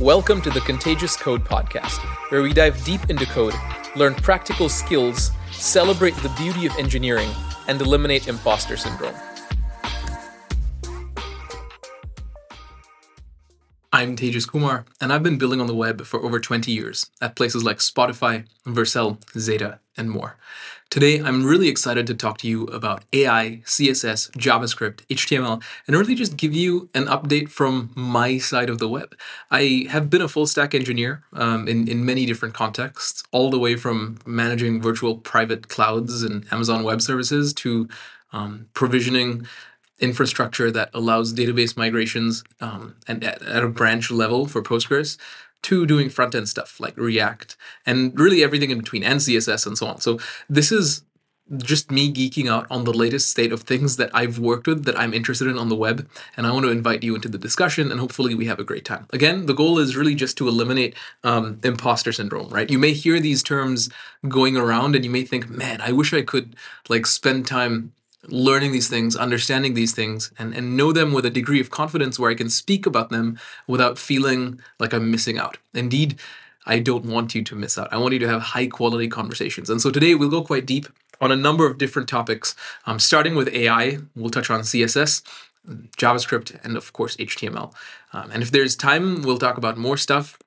Welcome to the ConTejas Code Podcast, where we dive deep into code, learn practical skills, celebrate the beauty of engineering, and eliminate imposter syndrome. I'm Tejas Kumar, and I've been building on the web for over 20 years at places like Spotify, Vercel, Xata, and more. Today, I'm really excited to talk to you about AI, CSS, JavaScript, HTML, and really just give you an update from my side of the web. I have been a full stack engineer um, in, in many different contexts, all the way from managing virtual private clouds and Amazon Web Services to um, provisioning infrastructure that allows database migrations um, and at, at, a branch level for Postgres to doing front end stuff like React and really everything in between and CSS and so on. So this is just me geeking out on the latest state of things that I've worked with that I'm interested in on the web. And I want to invite you into the discussion and hopefully we have a great time. Again, the goal is really just to eliminate um, imposter syndrome, right? You may hear these terms going around and you may think, man, I wish I could like spend time learning these things, understanding these things, and, and know them with a degree of confidence where I can speak about them without feeling like I'm missing out. Indeed, I don't want you to miss out. I want you to have high quality conversations. And so today we'll go quite deep on a number of different topics, um, starting with AI. We'll touch on CSS, JavaScript, and of course HTML. Um, and if there's time, we'll talk about more stuff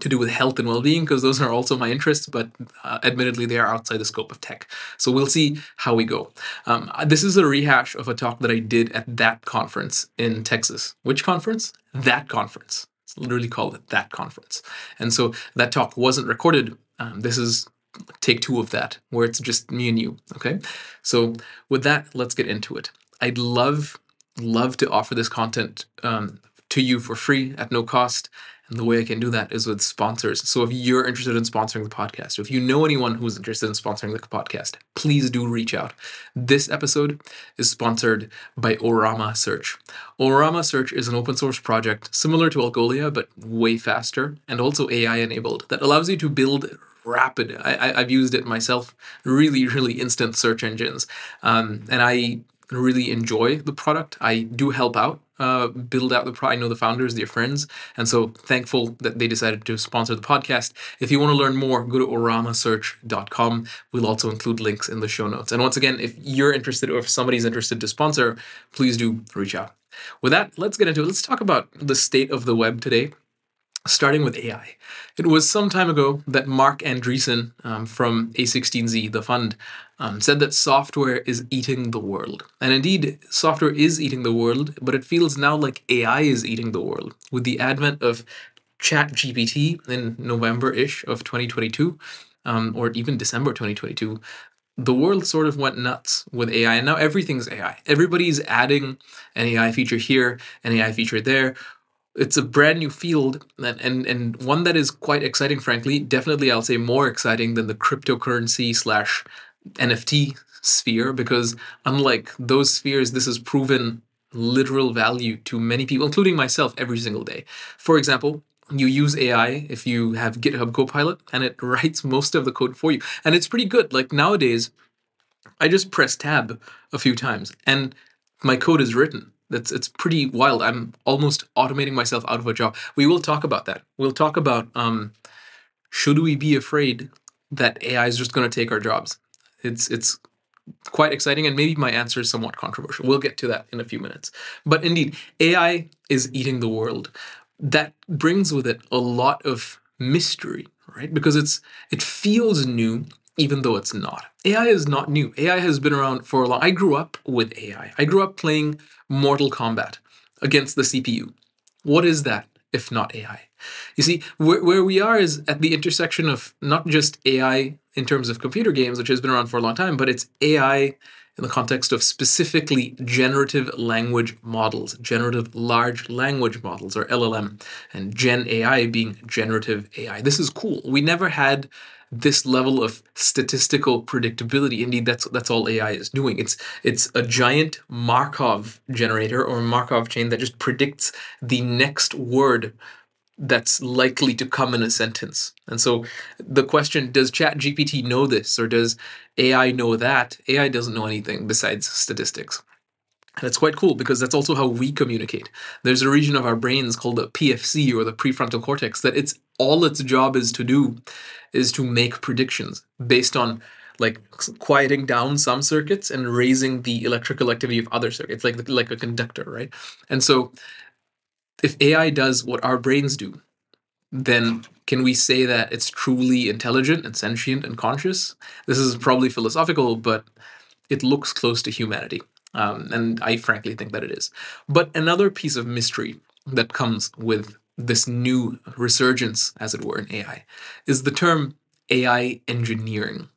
to do with health and well-being because those are also my interests but uh, admittedly they are outside the scope of tech. So we'll see how we go. Um, this is a rehash of a talk that i did at that conference in texas. Which conference? That conference. It's literally called it that conference. And so that talk wasn't recorded. Um, this is take two of that where it's just me and you okay? So with that let's get into it. I'd love love to offer this content um, to you for free at no cost and the way I can do that is with sponsors. So if you're interested in sponsoring the podcast, or if you know anyone who's interested in sponsoring the podcast, please do reach out. This episode is sponsored by Orama Search. Orama Search is an open source project similar to Algolia, but way faster and also AI enabled that allows you to build rapid. I, have used it myself. Really, really instant search engines, um, and I really enjoy the product. I do help out uh, build out the product. I know the founders, they're friends, and so thankful that they decided to sponsor the podcast. If you want to learn more, go to oramasearch.com. We'll also include links in the show notes. And once again, if you're interested or if somebody's interested to sponsor, please do reach out. With that, let's get into it. Let's talk about the state of the web today starting with AI. It was some time ago that Marc Andreessen um, from A16Z, the fund, um, said that software is eating the world. And indeed, software is eating the world, but it feels now like AI is eating the world. With the advent of ChatGPT in November ish of 2022, um, or even December 2022, the world sort of went nuts with AI, and now everything's AI. Everybody's adding an AI feature here, an AI feature there, it's a brand new field and, and and one that is quite exciting frankly definitely i'll say more exciting than the cryptocurrency slash nft sphere because unlike those spheres this has proven literal value to many people including myself every single day for example you use ai if you have github copilot and it writes most of the code for you and it's pretty good like nowadays i just press tab a few times and my code is written that's it's pretty wild. I'm almost automating myself out of a job. We will talk about that. We'll talk about um, should we be afraid that AI is just going to take our jobs? It's it's quite exciting, and maybe my answer is somewhat controversial. We'll get to that in a few minutes. But indeed, AI is eating the world. That brings with it a lot of mystery, right? Because it's it feels new even though it's not. AI is not new. AI has been around for a long. I grew up with AI. I grew up playing Mortal Kombat against the CPU. What is that if not AI? You see, where, where we are is at the intersection of not just AI in terms of computer games, which has been around for a long time, but it's AI in the context of specifically generative language models, generative large language models, or LLM, and Gen AI being generative AI. This is cool. We never had this level of statistical predictability. Indeed, that's that's all AI is doing. It's it's a giant Markov generator or Markov chain that just predicts the next word that's likely to come in a sentence. And so the question, does ChatGPT know this or does AI know that? AI doesn't know anything besides statistics. And it's quite cool because that's also how we communicate. There's a region of our brains called the PFC or the prefrontal cortex that it's all its job is to do is to make predictions based on like quieting down some circuits and raising the electrical activity of other circuits, like like a conductor, right? And so, if AI does what our brains do, then can we say that it's truly intelligent and sentient and conscious? This is probably philosophical, but it looks close to humanity. Um, and I frankly think that it is. But another piece of mystery that comes with this new resurgence, as it were, in AI is the term AI engineering.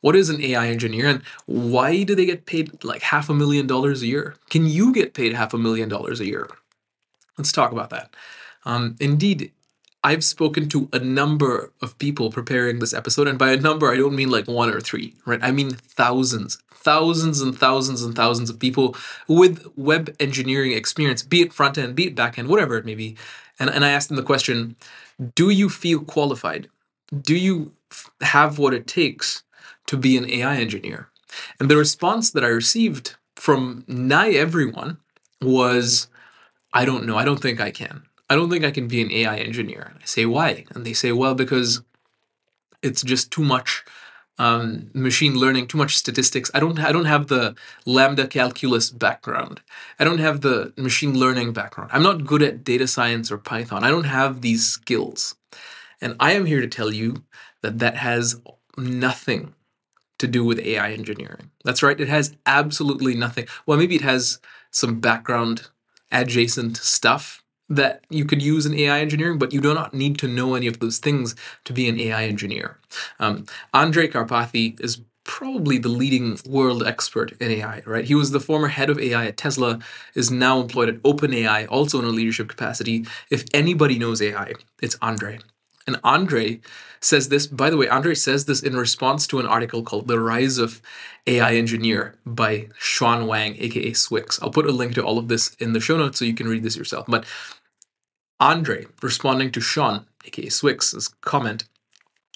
What is an AI engineer and why do they get paid like half a million dollars a year? Can you get paid half a million dollars a year? Let's talk about that. Um, indeed, I've spoken to a number of people preparing this episode, and by a number, I don't mean like one or three, right? I mean thousands, thousands and thousands and thousands of people with web engineering experience, be it front end, be it back end, whatever it may be. And, and I asked them the question Do you feel qualified? Do you have what it takes to be an AI engineer? And the response that I received from nigh everyone was, I don't know. I don't think I can. I don't think I can be an AI engineer. I say, why? And they say, well, because it's just too much um, machine learning, too much statistics. I don't, I don't have the lambda calculus background. I don't have the machine learning background. I'm not good at data science or Python. I don't have these skills. And I am here to tell you that that has nothing to do with AI engineering. That's right, it has absolutely nothing. Well, maybe it has some background adjacent stuff that you could use in AI engineering, but you do not need to know any of those things to be an AI engineer. Um, Andrej Karpathy is probably the leading world expert in AI, right? He was the former head of AI at Tesla, is now employed at OpenAI, also in a leadership capacity. If anybody knows AI, it's Andrej. And Andrej says this, by the way, Andrej says this in response to an article called The Rise of AI Engineer by Sean Wang, aka swyx. I'll put a link to all of this in the show notes so you can read this yourself. But Andrej, responding to Sean, aka swyx's comment,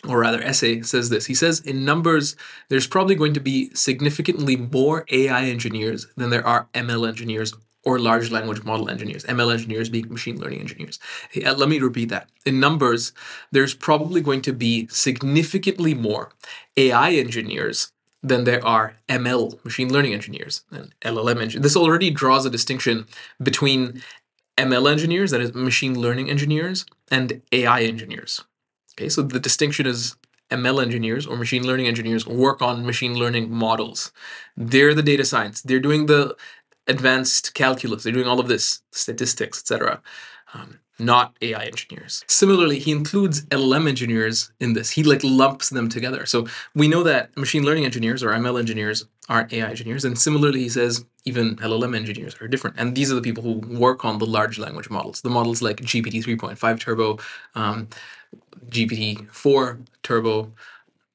or rather essay, says this. He says, in numbers, there's probably going to be significantly more AI engineers than there are ML engineers or large language model engineers, ML engineers being machine learning engineers. Uh, let me repeat that. In numbers, there's probably going to be significantly more AI engineers than there are ML, machine learning engineers, and LLM engineers. This already draws a distinction between ML engineers, that is, machine learning engineers, and AI engineers. Okay, so the distinction is ML engineers or machine learning engineers work on machine learning models. They're the data science. They're doing the advanced calculus. They're doing all of this, statistics, etc. Um, not AI engineers. Similarly, he includes LLM engineers in this. He like lumps them together. So we know that machine learning engineers or ML engineers aren't AI engineers. And similarly, he says even LLM engineers are different. And these are the people who work on the large language models, the models like GPT 3.5 Turbo, um, GPT 4 Turbo,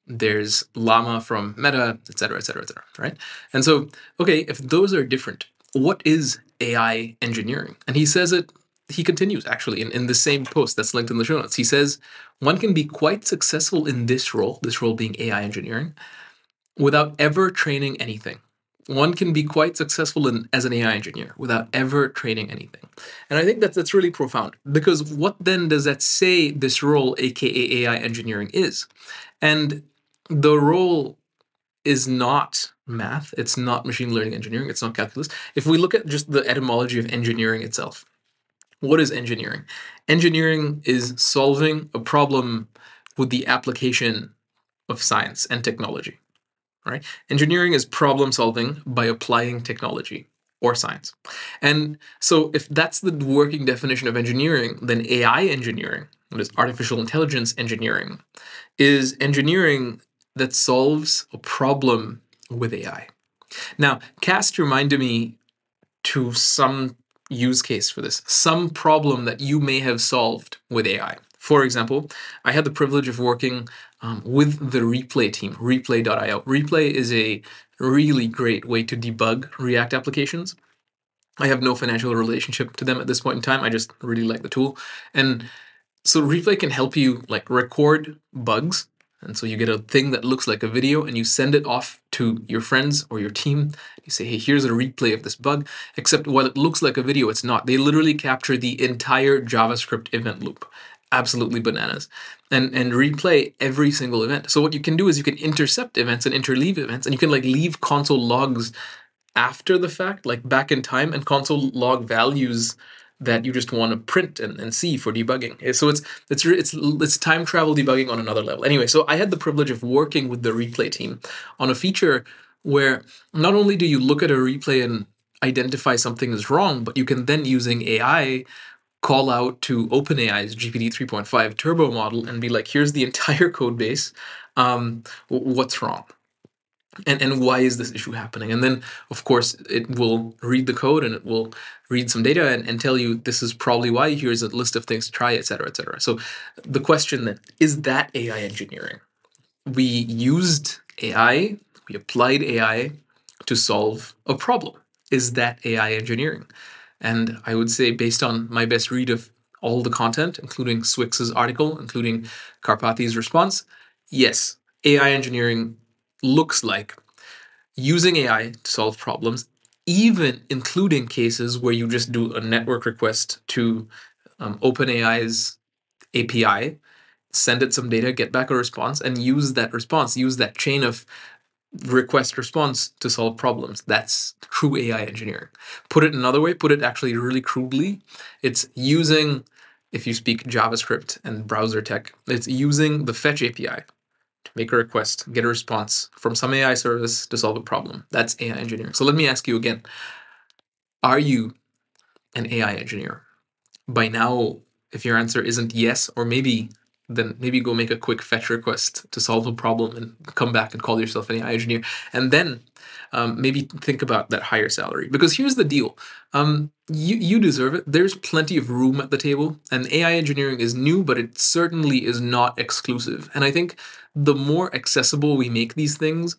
there's Llama from Meta, et cetera, et cetera, et cetera, right? And so, okay, if those are different, what is AI engineering? And he says it, he continues actually in, in the same post that's linked in the show notes. He says, one can be quite successful in this role, this role being AI engineering, without ever training anything. One can be quite successful in, as an AI engineer without ever training anything. And I think that that's really profound because what then does that say this role, aka AI engineering, is? And the role is not math, it's not machine learning engineering, it's not calculus. If we look at just the etymology of engineering itself, what is engineering? Engineering is solving a problem with the application of science and technology. Right? Engineering is problem solving by applying technology or science. And so if that's the working definition of engineering, then AI engineering, what is artificial intelligence engineering, is engineering that solves a problem with AI. Now, cast to me to some use case for this, some problem that you may have solved with AI. For example, I had the privilege of working um, with the Replay team, replay.io. Replay is a really great way to debug React applications. I have no financial relationship to them at this point in time. I just really like the tool. And so Replay can help you like record bugs and so you get a thing that looks like a video and you send it off to your friends or your team. You say, hey, here's a replay of this bug, except while it looks like a video, it's not. They literally capture the entire JavaScript event loop. Absolutely bananas. And and replay every single event. So what you can do is you can intercept events and interleave events, and you can like leave console logs after the fact, like back in time, and console log values that you just want to print and, and see for debugging. Eh, so it's it's it's it's time travel debugging on another level. Anyway, so I had the privilege of working with the replay team on a feature where not only do you look at a replay and identify something is wrong, but you can then using AI call out to OpenAI's GPT 3.5 turbo model and be like, here's the entire code base. Um, what's wrong? And and why is this issue happening? And then of course it will read the code and it will read some data and, and tell you this is probably why here's a list of things to try etc etc so the question then is that ai engineering? We used ai we applied ai to solve a problem. Is that ai engineering? And i would say based on my best read of all the content including swyx's article including karpathy's response yes ai engineering looks like using AI to solve problems, even including cases where you just do a network request to um, OpenAI's API, send it some data, get back a response, and use that response, use that chain of request response to solve problems. That's true AI engineering. Put it another way, put it actually really crudely, it's using, if you speak JavaScript and browser tech, it's using the fetch API make a request, get a response from some AI service to solve a problem. That's AI engineering. So let me ask you again Are you an AI engineer? By now, if your answer isn't yes, or maybe then maybe go make a quick fetch request to solve a problem and come back and call yourself an AI engineer. And then um, maybe think about that higher salary. Because here's the deal um, you, you deserve it. There's plenty of room at the table, and AI engineering is new, but it certainly is not exclusive. And I think the more accessible we make these things,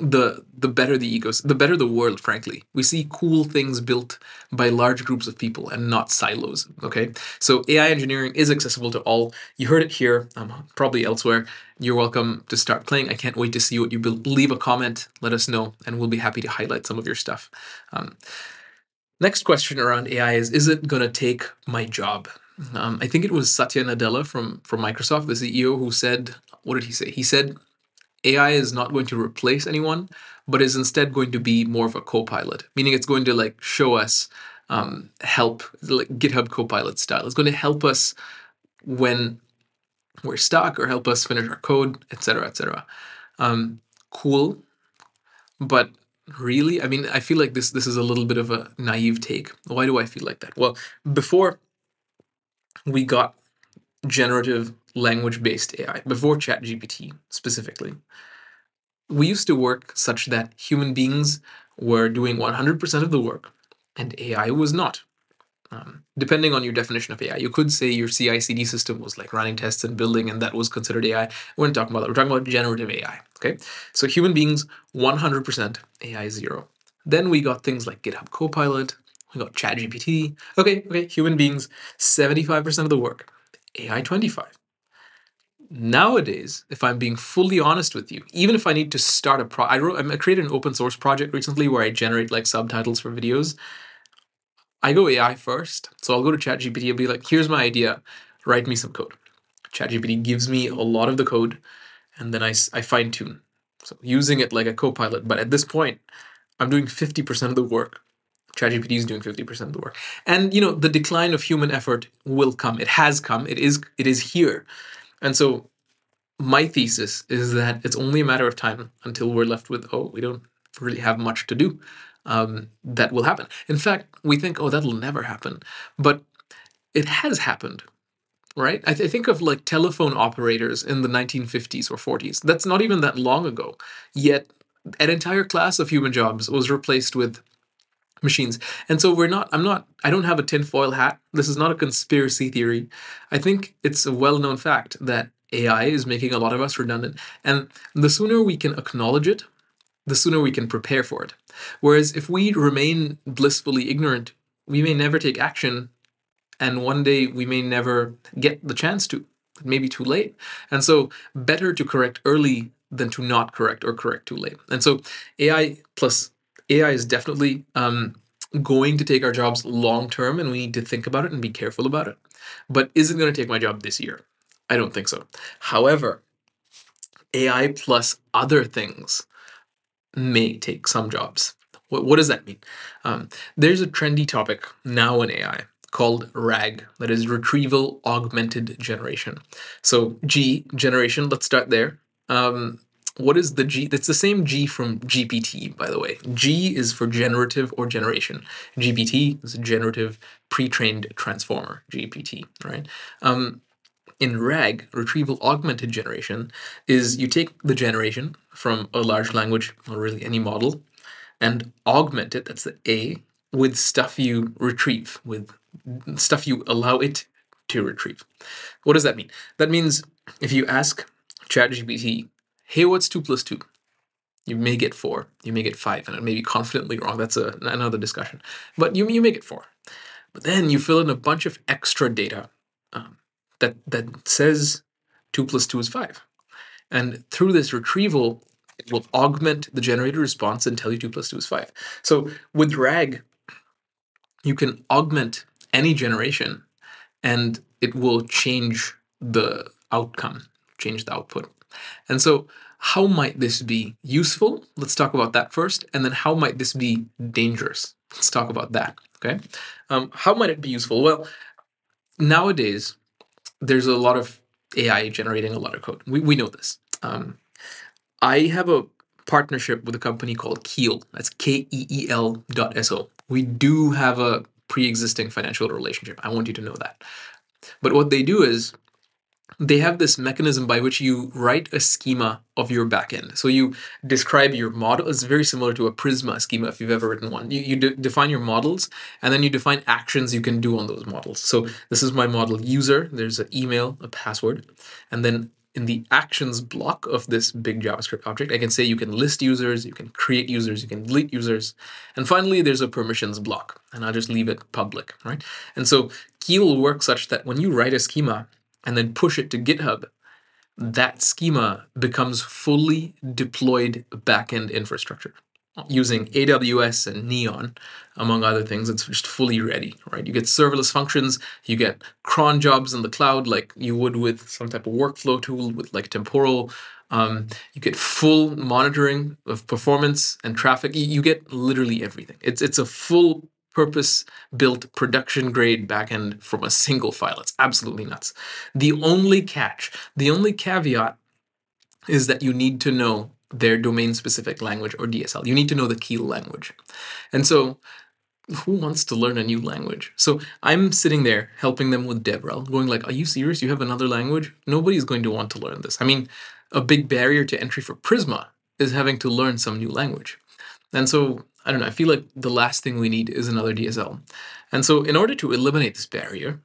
the the better the ecos the better the world frankly. We see cool things built by large groups of people and not silos okay? So ai engineering is accessible to all. You heard it here um, probably elsewhere. You're welcome to start playing. I can't wait to see what you build leave a comment. Let us know and we'll be happy to highlight some of your stuff. Um, next question around ai is is it going to take my job? Um, i think it was satya nadella from from microsoft the ceo who said what did he say he said AI is not going to replace anyone, but is instead going to be more of a co-pilot, meaning it's going to like show us um, help, like GitHub Copilot style. It's going to help us when we're stuck or help us finish our code, etc., etc. Um, cool, but really, I mean, I feel like this this is a little bit of a naive take. Why do I feel like that? Well, before we got generative language based AI, before ChatGPT specifically, we used to work such that human beings were doing 100% of the work and AI was not. Um, depending on your definition of AI, you could say your CI CD system was like running tests and building, and that was considered AI. We're not talking about that. We're talking about generative AI. Okay. So human beings, 100%, AI zero. Then we got things like GitHub Copilot, we got ChatGPT. Okay, okay, human beings, 75% of the work, AI 25 nowadays, if I'm being fully honest with you, even if I need to start a pro, I wrote, I created an open source project recently where I generate like subtitles for videos. I go AI first, so I'll go to ChatGPT and be like, "Here's my idea, write me some code." ChatGPT gives me a lot of the code, and then I I fine tune, so using it like a copilot. But at this point, I'm doing fifty percent of the work. ChatGPT is doing 50% of the work. And you know, the decline of human effort will come. It has come. It is it is here. And so my thesis is that it's only a matter of time until we're left with, oh, we don't really have much to do. Um, that will happen. In fact, we think, oh, that'll never happen. But it has happened, right? I, th- I think of like telephone operators in the 1950s or 40s. That's not even that long ago. Yet, an entire class of human jobs was replaced with machines. And so we're not, I'm not, I don't have a tinfoil hat. This is not a conspiracy theory. I think it's a well known fact that AI is making a lot of us redundant. And the sooner we can acknowledge it, the sooner we can prepare for it. Whereas if we remain blissfully ignorant, we may never take action. And one day we may never get the chance to. It may be too late. And so, better to correct early than to not correct or correct too late. And so AI plus AI is definitely um, going to take our jobs long term, and we need to think about it and be careful about it. But is it going to take my job this year? I don't think so. However, AI plus other things may take some jobs. What, what does that mean? Um, there's a trendy topic now in AI called RAG, that is Retrieval Augmented Generation. So, G, generation, let's start there. Um, what is the G? That's the same G from GPT, by the way. G is for generative or generation. GPT is a generative pre-trained transformer, GPT, right? Um, in RAG, retrieval augmented generation, is you take the generation from a large language, or really any model, and augment it, that's the A, with stuff you retrieve, with stuff you allow it to retrieve. What does that mean? That means if you ask ChatGPT, hey, what's 2 plus 2? You may get 4, you may get 5, and it may be confidently wrong. That's a, another discussion. But you, you may get 4. But then you fill in a bunch of extra data um, that, that says 2 plus 2 is 5. And through this retrieval, it will augment the generated response and tell you 2 plus 2 is 5. So with RAG, you can augment any generation and it will change the outcome, change the output. And so, how might this be useful? Let's talk about that first. And then, how might this be dangerous? Let's talk about that. Okay. Um, how might it be useful? Well, nowadays, there's a lot of AI generating a lot of code. We, we know this. Um, I have a partnership with a company called Keel. That's K E E L dot S O. We do have a pre existing financial relationship. I want you to know that. But what they do is they have this mechanism by which you write a schema of your backend. So you describe your model. It's very similar to a Prisma schema if you've ever written one. You, you de- define your models and then you define actions you can do on those models. So this is my model user. There's an email, a password, and then in the actions block of this big JavaScript object, I can say you can list users, you can create users, you can delete users. And finally, there's a permissions block, and I'll just leave it public, right? And so Keel will work such that when you write a schema, and then push it to GitHub, that schema becomes fully deployed backend infrastructure using AWS and Neon, among other things. It's just fully ready, right? You get serverless functions, you get cron jobs in the cloud like you would with some type of workflow tool with like temporal. Um, you get full monitoring of performance and traffic. You, get literally everything. It's it's a full purpose built production grade backend from a single file. It's absolutely nuts. The only catch, the only caveat is that you need to know their domain specific language or DSL. You need to know the Keel language. And so who wants to learn a new language? So I'm sitting there helping them with DevRel, going like, are you serious? You have another language? Nobody's going to want to learn this. I mean, a big barrier to entry for Prisma is having to learn some new language. And so I don't know, I feel like the last thing we need is another DSL. And so, in order to eliminate this barrier,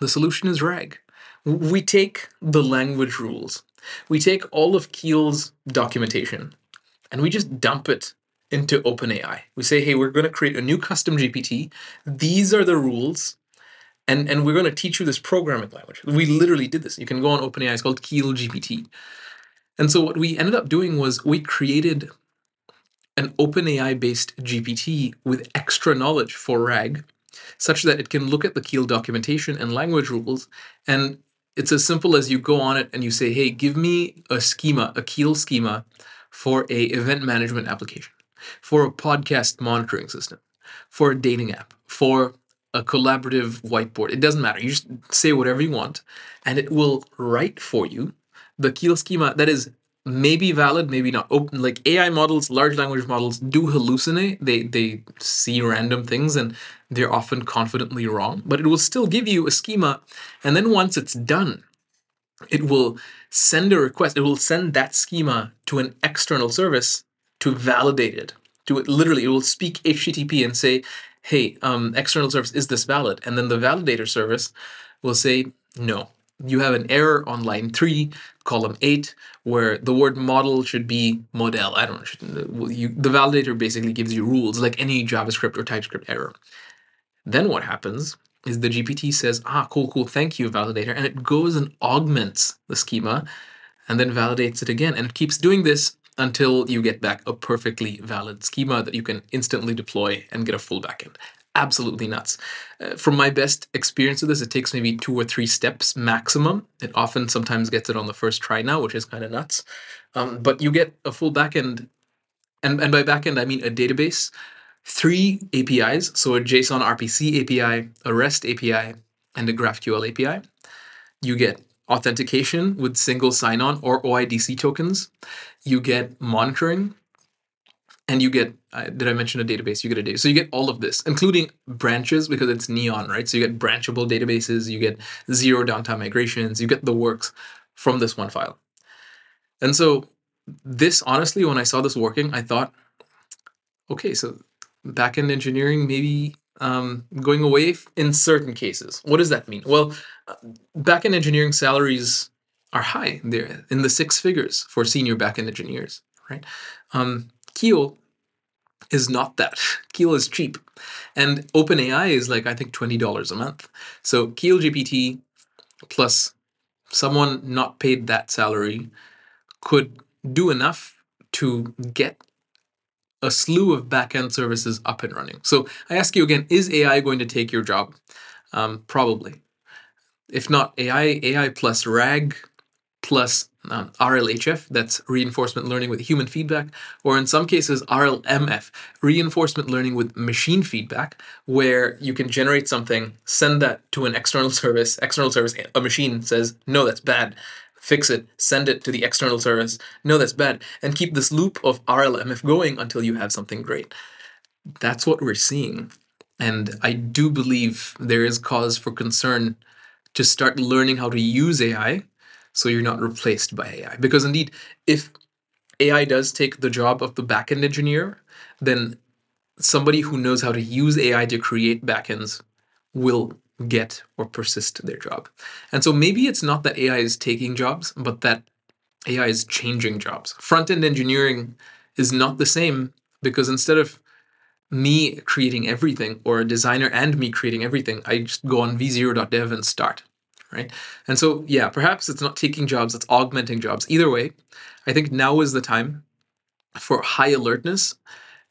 the solution is RAG. We take the language rules, we take all of Keel's documentation, and we just dump it into OpenAI. We say, hey, we're going to create a new custom GPT. These are the rules. And, and we're going to teach you this programming language. We literally did this. You can go on OpenAI, it's called Keel GPT. And so what we ended up doing was we created an OpenAI based GPT with extra knowledge for RAG, such that it can look at the Keel documentation and language rules. And it's as simple as you go on it and you say, hey, give me a schema, a Keel schema for a event management application, for a podcast monitoring system, for a dating app, for a collaborative whiteboard. It doesn't matter. You just say whatever you want, and it will write for you the Keel schema that is maybe valid, maybe not. Open like AI models, large language models do hallucinate. They they see random things and they're often confidently wrong, but it will still give you a schema. And then once it's done, it will send a request. It will send that schema to an external service to validate it. To it literally, it will speak HTTP and say, "Hey, um, external service, is this valid?" And then the validator service will say, "No, you have an error on line three, column eight, where the word model should be model. I don't know. You, the validator basically gives you rules like any JavaScript or TypeScript error. Then what happens is the GPT says, ah, cool, cool, thank you, validator. And it goes and augments the schema and then validates it again and it keeps doing this until you get back a perfectly valid schema that you can instantly deploy and get a full backend. Absolutely nuts. Uh, from my best experience with this, it takes maybe two or three steps maximum. It often sometimes gets it on the first try now, which is kind of nuts. Um, but you get a full backend, and, and by backend, I mean a database, three APIs, so a JSON RPC API, a REST API, and a GraphQL API. You get authentication with single sign on or OIDC tokens. You get monitoring, and you get uh, did I mention a database? You get a data. So you get all of this, including branches because it's neon, right? So you get branchable databases, you get zero downtime migrations, you get the works from this one file. And so this honestly, when I saw this working, I thought, okay, so backend engineering maybe um, going away in certain cases. What does that mean? Well, uh, backend engineering salaries are high. They're in the six figures for senior backend engineers, right? Um, Keel is not that. Keel is cheap. And OpenAI is like, I think, $20 a month. So Keel GPT plus someone not paid that salary could do enough to get a slew of backend services up and running. So I ask you again, is AI going to take your job? Um, probably. If not AI, AI plus RAG plus um, RLHF, that's reinforcement learning with human feedback, or in some cases RLMF, reinforcement learning with machine feedback, where you can generate something, send that to an external service, external service, a machine says, no, that's bad fix it, send it to the external service. No, that's bad. And keep this loop of RLMF going until you have something great. That's what we're seeing. And I do believe there is cause for concern to start learning how to use AI so you're not replaced by AI. Because indeed, if AI does take the job of the backend engineer, then somebody who knows how to use AI to create backends will get or persist their job. And so maybe it's not that AI is taking jobs, but that AI is changing jobs. Front end engineering is not the same because instead of me creating everything or a designer and me creating everything, I just go on v0.dev and start. Right. And so, yeah, perhaps it's not taking jobs, it's augmenting jobs. Either way, I think now is the time for high alertness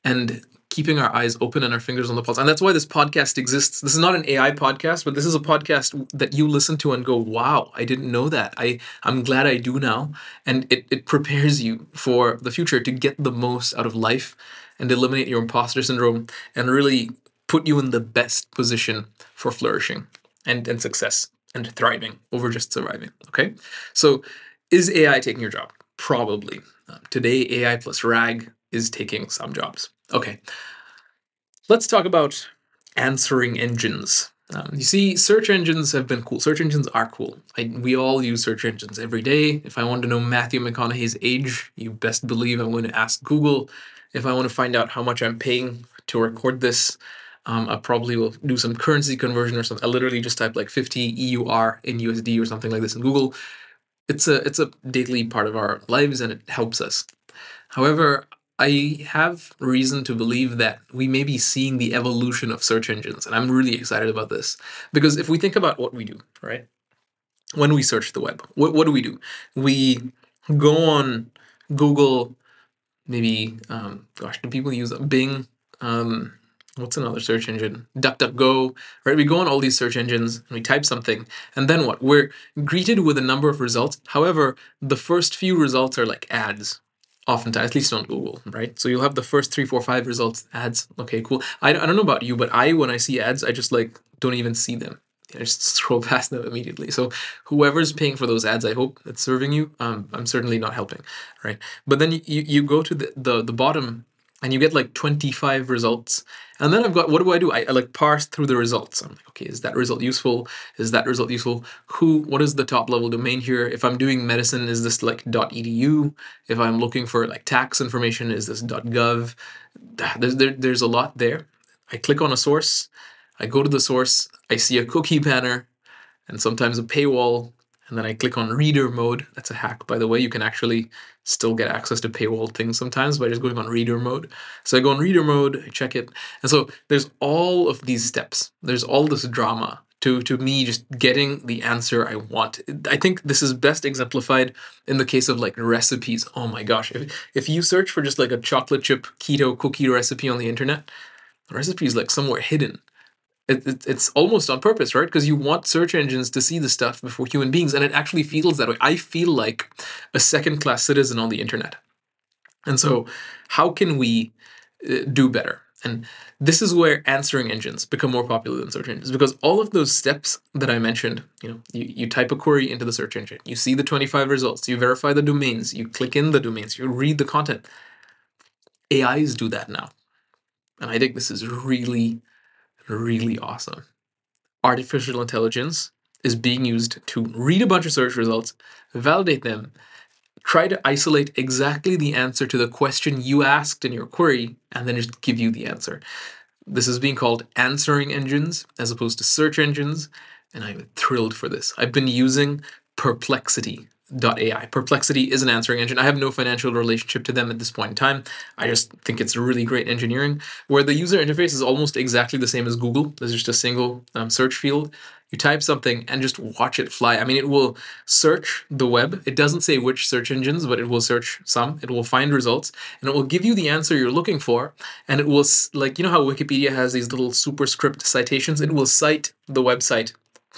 and keeping our eyes open and our fingers on the pulse. And that's why this podcast exists. This is not an AI podcast, but this is a podcast that you listen to and go, wow, I didn't know that. I, I'm glad I do now. And it, it prepares you for the future to get the most out of life and eliminate your imposter syndrome and really put you in the best position for flourishing and, and success and thriving over just surviving. Okay. So is AI taking your job? Probably. Um, today, AI plus RAG is taking some jobs. Okay, let's talk about answering engines. Um, you see, search engines have been cool. Search engines are cool. I, we all use search engines every day. If I want to know Matthew McConaughey's age, you best believe I'm going to ask Google. If I want to find out how much I'm paying to record this, um, I probably will do some currency conversion or something. I literally just type like 50 EUR in USD or something like this in Google. It's a it's a daily part of our lives and it helps us. However, I have reason to believe that we may be seeing the evolution of search engines, and I'm really excited about this because if we think about what we do, right? When we search the web, what, what do we do? We go on Google, maybe, um, gosh, do people use Bing? Um, what's another search engine? DuckDuckGo, right? We go on all these search engines and we type something, and then what? We're greeted with a number of results. However, the first few results are like ads, oftentimes, at least on Google, right? So you'll have the first three, four, five results, ads. Okay, cool. I, I don't know about you, but I, when I see ads, I just like don't even see them. I just scroll past them immediately. So whoever's paying for those ads, I hope it's serving you. Um, I'm certainly not helping, right? But then you, you go to the, the, the bottom and you get like 25 results. And then i've got what do i do? I, I, like parse through the results. I'm like okay is that result useful? Is that result useful? Who what is the top level domain here? If i'm doing medicine is this like edu if i'm looking for like tax information is this. gov there's, there, there's a lot there. I click on a source. I go to the source. I see a cookie banner and sometimes a paywall and then I click on reader mode. That's a hack, by the way. You can actually still get access to paywall things sometimes by just going on reader mode. So I go on reader mode, I check it. And so there's all of these steps. There's all this drama to to me just getting the answer I want. I think this is best exemplified in the case of like recipes. Oh my gosh, if if you search for just like a chocolate chip keto cookie recipe on the internet, the recipe is like somewhere hidden. It, it, it's almost on purpose, right? Because you want search engines to see the stuff before human beings, and it actually feels that way. I feel like a second class citizen on the internet. And so, how can we uh, do better? And this is where answering engines become more popular than search engines because all of those steps that I mentioned, you know, you, you type a query into the search engine, you see the 25 results, you verify the domains, you click in the domains, you read the content. AIs do that now. And I think this is really, really awesome. Artificial intelligence is being used to read a bunch of search results, validate them, try to isolate exactly the answer to the question you asked in your query, and then just give you the answer. This is being called answering engines as opposed to search engines, and I'm thrilled for this. I've been using Perplexity AI. Perplexity is an answering engine. I have no financial relationship to them at this point in time. I just think it's really great engineering, where the user interface is almost exactly the same as Google. There's just a single um, search field. You type something and just watch it fly. I mean, it will search the web. It doesn't say which search engines, but it will search some. It will find results and it will give you the answer you're looking for. And it will, like, you know how Wikipedia has these little superscript citations? It will cite the website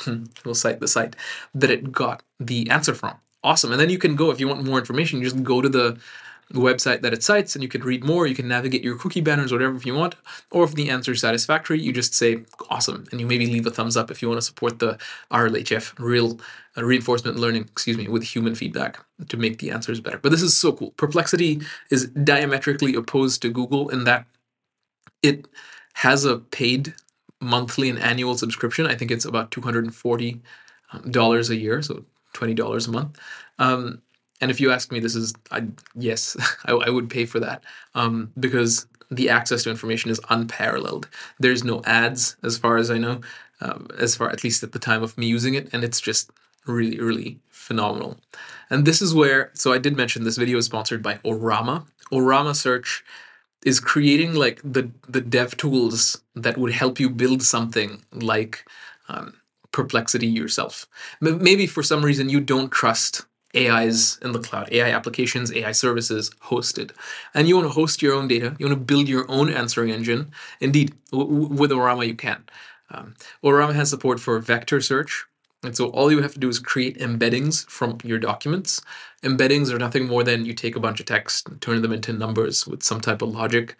it will cite the site that it got the answer from awesome. And then you can go, if you want more information, you just go to the website that it cites and you can read more. You can navigate your cookie banners, whatever if you want. Or if the answer is satisfactory, you just say awesome. And you maybe leave a thumbs up if you want to support the RLHF, real uh, reinforcement learning, excuse me, with human feedback to make the answers better. But this is so cool. Perplexity is diametrically opposed to Google in that it has a paid monthly and annual subscription. I think it's about 240 um, dollars a year. So $20 a month. Um, and if you ask me, this is, I, yes, I, I would pay for that um, because the access to information is unparalleled. There's no ads, as far as I know, um, as far at least at the time of me using it, and it's just really, really phenomenal. And this is where, so I did mention this video is sponsored by Orama. Orama Search is creating like the the dev tools that would help you build something like um, perplexity yourself. Maybe for some reason you don't trust AIs in the cloud, AI applications, AI services hosted, and you want to host your own data. You want to build your own answering engine. Indeed, w- with Orama you can. Um, Orama has support for vector search, and so all you have to do is create embeddings from your documents. Embeddings are nothing more than you take a bunch of text, turn them into numbers with some type of logic,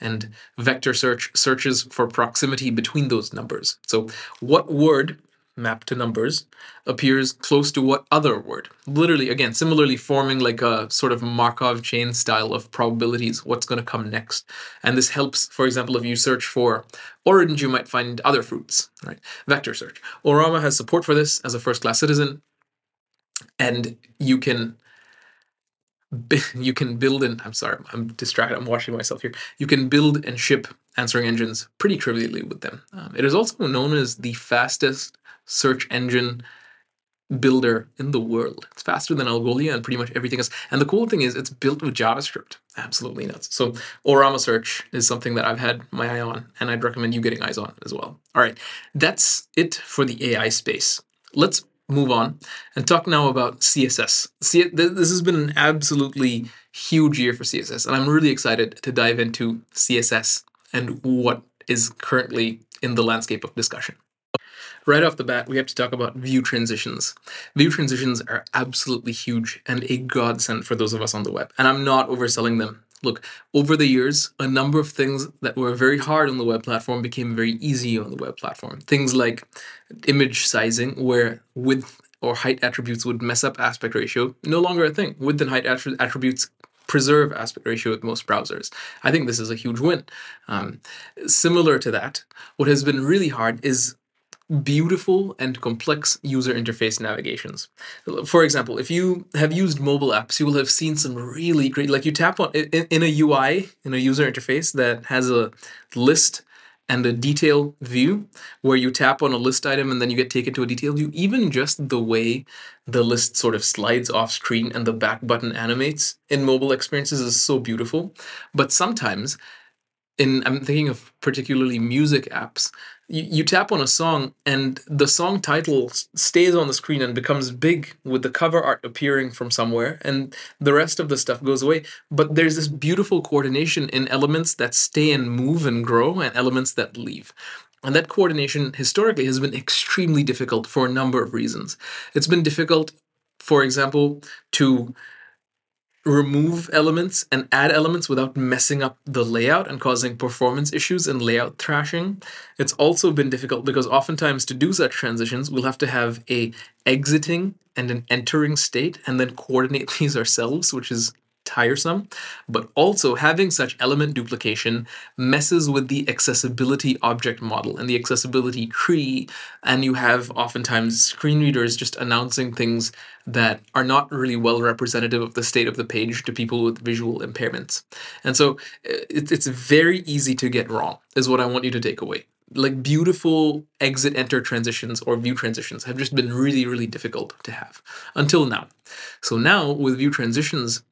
and vector search searches for proximity between those numbers. So, what word mapped to numbers appears close to what other word literally again similarly forming like a sort of markov chain style of probabilities what's going to come next and this helps for example if you search for orange you might find other fruits right vector search orama has support for this as a first class citizen and you can you can build and I'm sorry, I'm distracted. I'm watching myself here. You can build and ship answering engines pretty trivially with them. Um, it is also known as the fastest search engine builder in the world. It's faster than Algolia and pretty much everything else. And the cool thing is it's built with JavaScript. Absolutely nuts. So Orama Search is something that I've had my eye on and I'd recommend you getting eyes on as well. All right, that's it for the AI space. Let's move on and talk now about CSS. See, this has been an absolutely huge year for CSS and I'm really excited to dive into CSS and what is currently in the landscape of discussion. Right off the bat, we have to talk about view transitions. View transitions are absolutely huge and a godsend for those of us on the web. And I'm not overselling them. Look, over the years, a number of things that were very hard on the web platform became very easy on the web platform. Things like image sizing, where width or height attributes would mess up aspect ratio, no longer a thing. Width and height attributes preserve aspect ratio with most browsers. I think this is a huge win. Um, similar to that, what has been really hard is beautiful and complex user interface navigations. For example, if you have used mobile apps, you will have seen some really great, like you tap on in, in a UI, in a user interface that has a list and a detail view where you tap on a list item and then you get taken to a detail view. Even just the way the list sort of slides off screen and the back button animates in mobile experiences is so beautiful. But sometimes in I'm thinking of particularly music apps, you, you tap on a song and the song title stays on the screen and becomes big with the cover art appearing from somewhere and the rest of the stuff goes away. But there's this beautiful coordination in elements that stay and move and grow and elements that leave. And that coordination historically has been extremely difficult for a number of reasons. It's been difficult for example to remove elements and add elements without messing up the layout and causing performance issues and layout thrashing. It's also been difficult because oftentimes to do such transitions, we'll have to have a exiting and an entering state and then coordinate these ourselves, which is tiresome, but also having such element duplication messes with the accessibility object model and the accessibility tree, and you have oftentimes screen readers just announcing things that are not really well representative of the state of the page to people with visual impairments. And so uh, it's very easy to get wrong, is what I want you to take away like beautiful exit enter transitions or view transitions have just been really really difficult to have until now so now with view transitions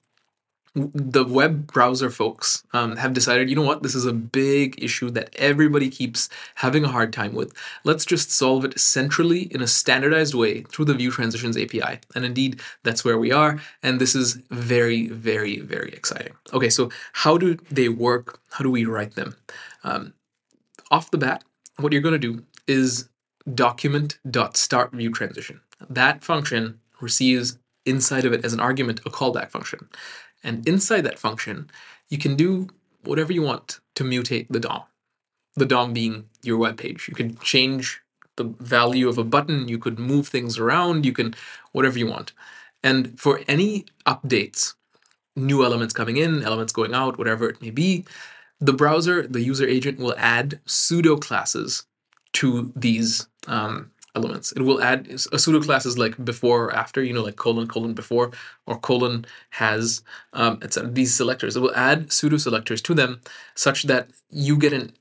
the web browser folks um, have decided, you know what, this is a big issue that everybody keeps having a hard time with. Let's just solve it centrally in a standardized way through the View Transitions API. And indeed, that's where we are. And this is very, very, very exciting. Okay, so how do they work? How do we write them? Um, off the bat, what you're going to do is document.start view transition. That function receives inside of it as an argument a callback function. And inside that function, you can do whatever you want to mutate the DOM. The DOM being your web page. You can change the value of a button, you could move things around, you can whatever you want. And for any updates, new elements coming in, elements going out, whatever it may be, the browser, the user agent will add pseudo classes to these um, elements. It will add a pseudo class is like before or after, you know, like colon, colon before, or colon has, um, etc. These selectors. It will add pseudo selectors to them such that you get an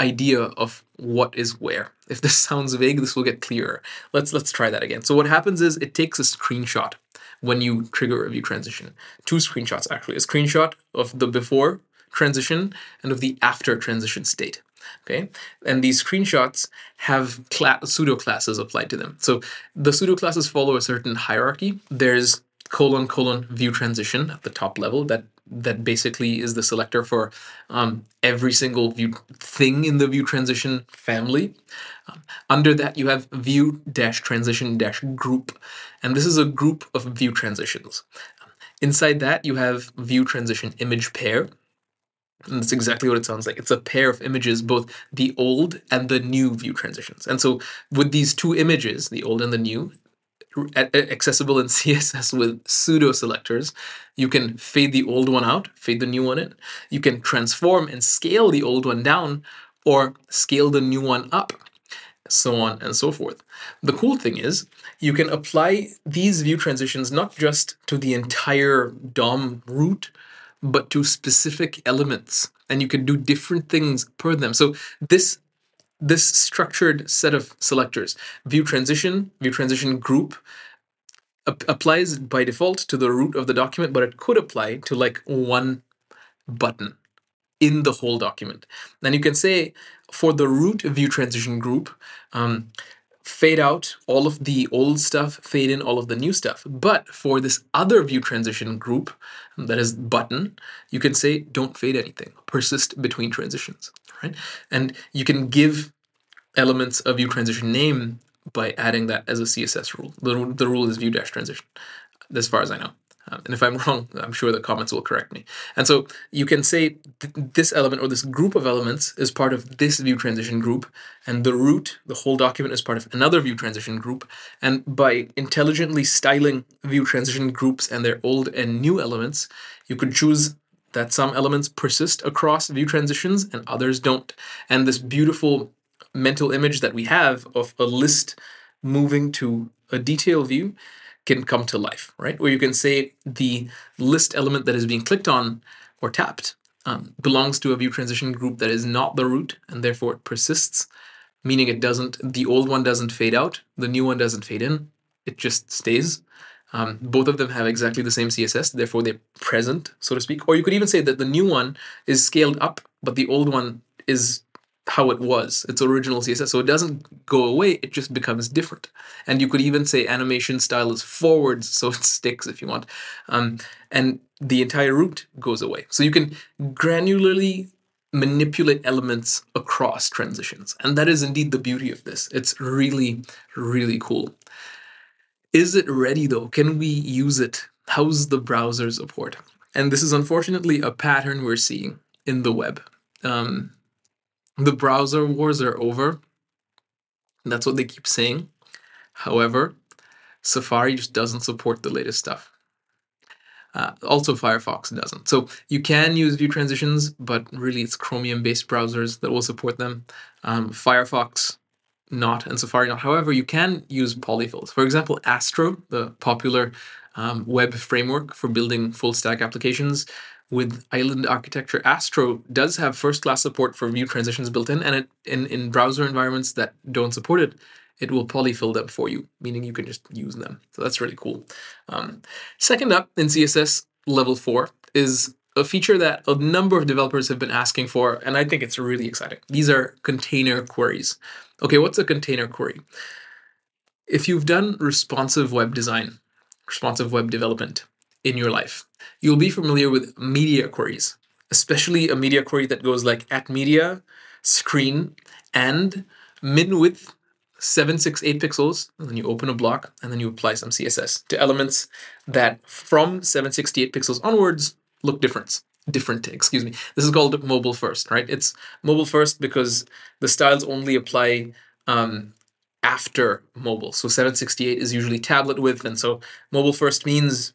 idea of what is where. If this sounds vague, this will get clearer. Let's let's try that again. So what happens is it takes a screenshot when you trigger a view transition. Two screenshots actually. A screenshot of the before transition and of the after transition state. Okay, and these screenshots have pseudo classes applied to them. So the pseudo classes follow a certain hierarchy. There's colon colon view transition at the top level that that basically is the selector for um, every single view thing in the view transition family. Um, under that, you have view dash transition dash group, and this is a group of view transitions. Inside that, you have view transition image pair, and that's exactly what it sounds like. It's a pair of images, both the old and the new view transitions. And so, with these two images, the old and the new, accessible in CSS with pseudo selectors, you can fade the old one out, fade the new one in. You can transform and scale the old one down or scale the new one up, so on and so forth. The cool thing is, you can apply these view transitions not just to the entire DOM root but to specific elements and you can do different things per them. So this this structured set of selectors view transition view transition group ap- applies by default to the root of the document but it could apply to like one button in the whole document. And you can say for the root view transition group um, fade out all of the old stuff, fade in all of the new stuff. But for this other view transition group, um, that is button, you can say don't fade anything, persist between transitions, right? And you can give elements of view transition name by adding that as a CSS rule. The, the rule is view dash transition, as far as I know. Um, and if I'm wrong, I'm sure the comments will correct me. And so you can say th- this element or this group of elements is part of this view transition group, and the root, the whole document, is part of another view transition group. And by intelligently styling view transition groups and their old and new elements, you could choose that some elements persist across view transitions and others don't. And this beautiful mental image that we have of a list moving to a detail view can come to life, right? Where you can say the list element that is being clicked on or tapped um, belongs to a view transition group that is not the root and therefore it persists, meaning it doesn't, the old one doesn't fade out, the new one doesn't fade in, it just stays. Um, both of them have exactly the same CSS, therefore they're present, so to speak. Or you could even say that the new one is scaled up, but the old one is how it was, its original CSS. So it doesn't go away, it just becomes different. And you could even say animation style is forwards, so it sticks if you want. Um, and the entire root goes away. So you can granularly manipulate elements across transitions. And that is indeed the beauty of this. It's really, really cool. Is it ready though? Can we use it? How's the browser support? And this is unfortunately a pattern we're seeing in the web. Um, the browser wars are over. That's what they keep saying. However, Safari just doesn't support the latest stuff. Uh, also, Firefox doesn't. So you can use view transitions, but really it's Chromium-based browsers that will support them. Um, Firefox not, and Safari not. However, you can use polyfills. For example, Astro, the popular um, web framework for building full-stack applications, with island architecture, Astro does have first-class support for view transitions built in, and it, in, in browser environments that don't support it, it will polyfill them for you, meaning you can just use them. So that's really cool. Um, second up in CSS level four is a feature that a number of developers have been asking for, and I think it's really exciting. These are container queries. Okay, what's a container query? If you've done responsive web design, responsive web development, in your life. You'll be familiar with media queries, especially a media query that goes like at media, screen, and min width 768 pixels, and then you open a block, and then you apply some CSS to elements that from 768 pixels onwards look different. Different, excuse me. This is called mobile first, right? It's mobile first because the styles only apply um, after mobile. So 768 is usually tablet width, and so mobile first means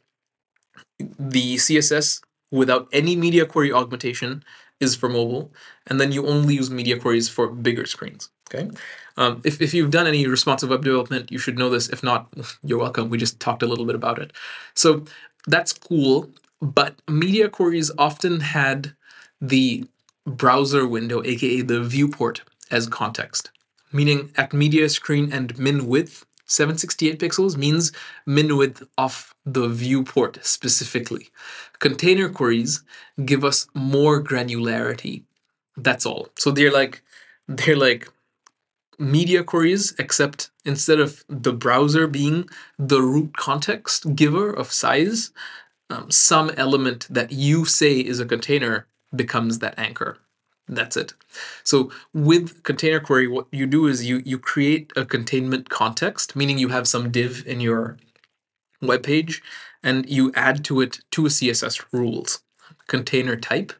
the CSS without any media query augmentation is for mobile, and then you only use media queries for bigger screens. Okay. Um, if, if you've done any responsive web development, you should know this. If not, you're welcome. We just talked a little bit about it. So that's cool, but media queries often had the browser window, aka the viewport, as context, meaning at media screen and min width 768 pixels means min width of the viewport specifically. Container queries give us more granularity. That's all. So they're like they're like media queries, except instead of the browser being the root context giver of size, um, some element that you say is a container becomes that anchor. That's it. So with container query, what you do is you you create a containment context, meaning you have some div in your web page, and you add to it two CSS rules. Container type,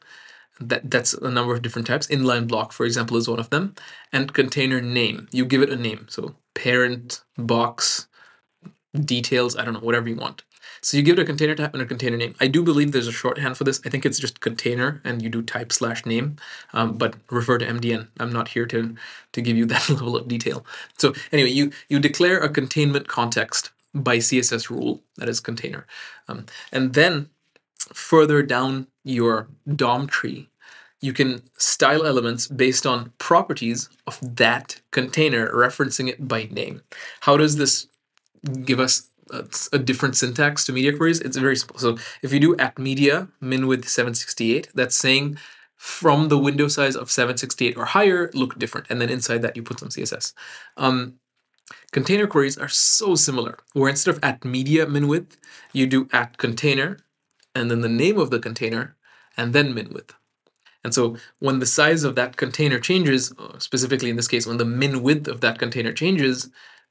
that that's a number of different types. Inline block, for example, is one of them, and container name. You give it a name, so parent box details. I don't know, whatever you want. So you give it a container type and a container name. I do believe there's a shorthand for this. I think it's just container and you do type slash name, um, but refer to MDN. I'm not here to, to give you that level of detail. So anyway, you, you declare a containment context by CSS rule, that is container. Um, and then further down your DOM tree, you can style elements based on properties of that container, referencing it by name. How does this give us a different syntax to media queries. It's very simple. So if you do at media min width 768, that's saying from the window size of 768 or higher, look different. And then inside that, you put some CSS. Um, container queries are so similar, where instead of at media min width, you do at container, and then the name of the container, and then min width. And so when the size of that container changes, uh, specifically in this case, when the min width of that container changes,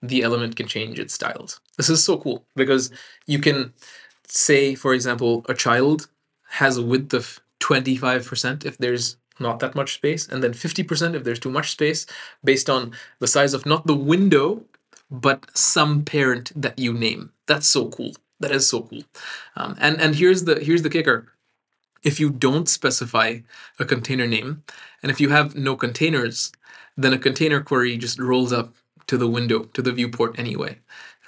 the element can change its styles. This is so cool because you can say, for example, a child has a width of 25% if there's not that much space, and then 50% if there's too much space, based on the size of not the window, but some parent that you name. That's so cool. That is so cool. Um, and and here's the here's the kicker. If you don't specify a container name, and if you have no containers, then a container query just rolls up to the window, to the viewport anyway.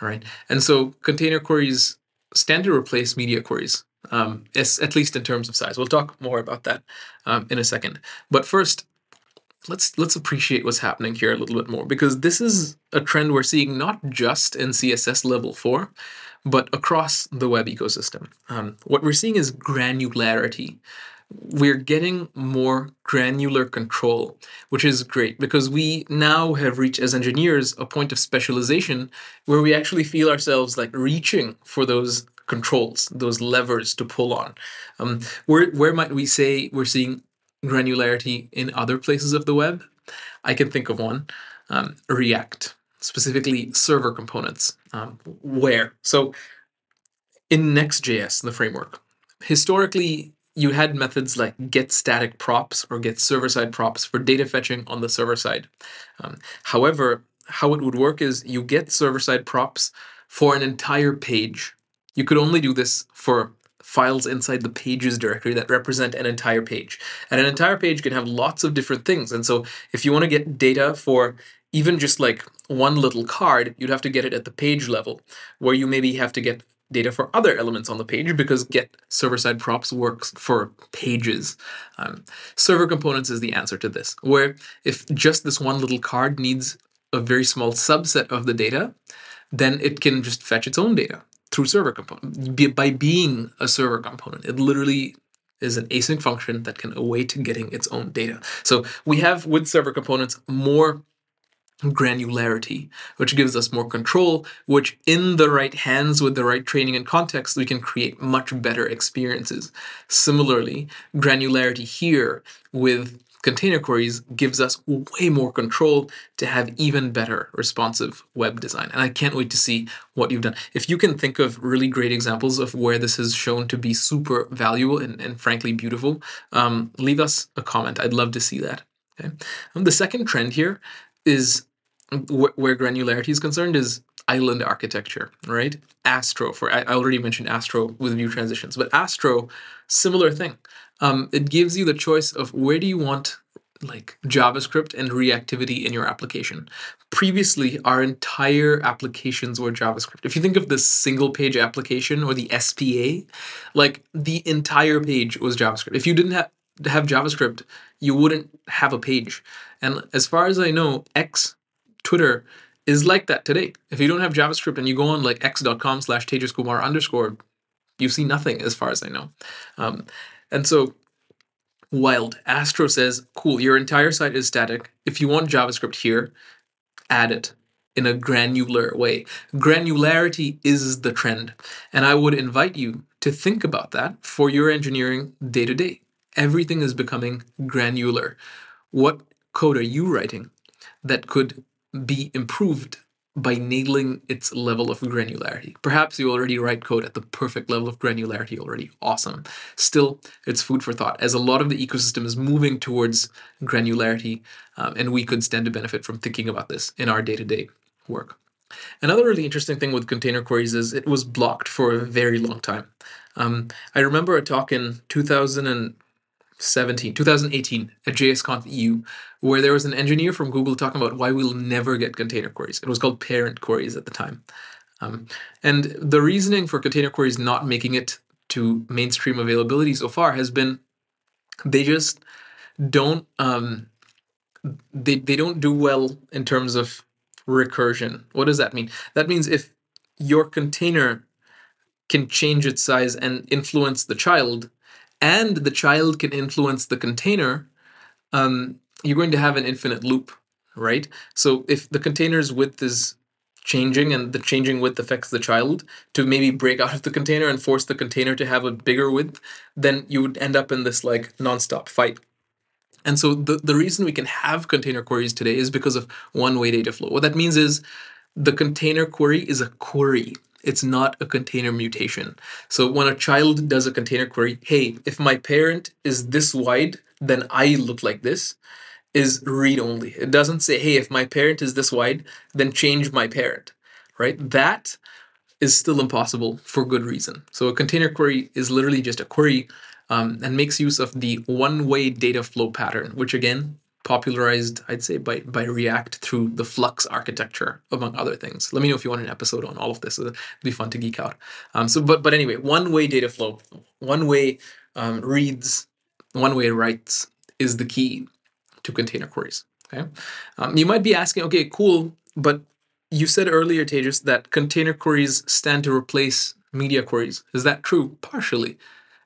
All right. And so container queries stand to replace media queries, um, at least in terms of size. We'll talk more about that um, in a second. But first, let's let's appreciate what's happening here a little bit more because this is a trend we're seeing not just in CSS level four, but across the web ecosystem. Um, what we're seeing is granularity. We're getting more granular control, which is great because we now have reached, as engineers, a point of specialization where we actually feel ourselves like reaching for those controls, those levers to pull on. Um, where, where might we say we're seeing granularity in other places of the web? I can think of one um, React, specifically server components. Um, where? So in Next.js, the framework, historically, you had methods like get static props or get server side props for data fetching on the server side. Um, however, how it would work is you get server side props for an entire page. You could only do this for files inside the pages directory that represent an entire page. And an entire page can have lots of different things. And so if you want to get data for even just like one little card, you'd have to get it at the page level, where you maybe have to get data for other elements on the page because get server side props works for pages. Um, server components is the answer to this, where if just this one little card needs a very small subset of the data, then it can just fetch its own data through server component by being a server component. It literally is an async function that can await getting its own data. So we have with server components more granularity, which gives us more control, which in the right hands with the right training and context, we can create much better experiences. Similarly, granularity here with container queries gives us way more control to have even better responsive web design. And I can't wait to see what you've done. If you can think of really great examples of where this has shown to be super valuable and, and frankly beautiful, um, leave us a comment. I'd love to see that. Okay. Um, the second trend here is wh- where granularity is concerned is island architecture, right? Astro for I already mentioned Astro with view transitions, but Astro, similar thing. Um, it gives you the choice of where do you want like JavaScript and reactivity in your application. Previously, our entire applications were JavaScript. If you think of the single page application or the SPA, like the entire page was JavaScript. If you didn't have have JavaScript, you wouldn't have a page. And as far as I know, X Twitter is like that today. If you don't have JavaScript and you go on like x.com slash tejaskumar underscore, you see nothing as far as I know. Um, and so wild. Astro says, cool, your entire site is static. If you want JavaScript here, add it in a granular way. Granularity is the trend. And I would invite you to think about that for your engineering day to day. Everything is becoming granular. What code are you writing that could be improved by nailing its level of granularity. Perhaps you already write code at the perfect level of granularity already. Awesome. Still, it's food for thought, as a lot of the ecosystem is moving towards granularity, um, and we could stand to benefit from thinking about this in our day to day work. Another really interesting thing with container queries is it was blocked for a very long time. Um, I remember a talk in 2000 and 17, 2018 at JSConf EU, where there was an engineer from Google talking about why we'll never get container queries. It was called parent queries at the time. Um, and the reasoning for container queries not making it to mainstream availability so far has been they just don't um, they, they don't do well in terms of recursion. What does that mean? That means if your container can change its size and influence the child, and the child can influence the container, um, you're going to have an infinite loop, right? So if the container's width is changing and the changing width affects the child to maybe break out of the container and force the container to have a bigger width, then you would end up in this like nonstop fight. And so the, the reason we can have container queries today is because of one-way data flow. What that means is the container query is a query. It's not a container mutation. So when a child does a container query, hey, if my parent is this wide, then I look like this, is read only. It doesn't say, hey, if my parent is this wide, then change my parent, right? That is still impossible for good reason. So a container query is literally just a query um, and makes use of the one-way data flow pattern, which again popularized, I'd say, by by React through the Flux architecture, among other things. Let me know if you want an episode on all of this. It'd be fun to geek out. Um, so, but but anyway, one way data flow, one way um, reads, one way writes is the key to container queries. Okay, um, you might be asking, okay, cool, but you said earlier, Tejas, that container queries stand to replace media queries. Is that true? Partially.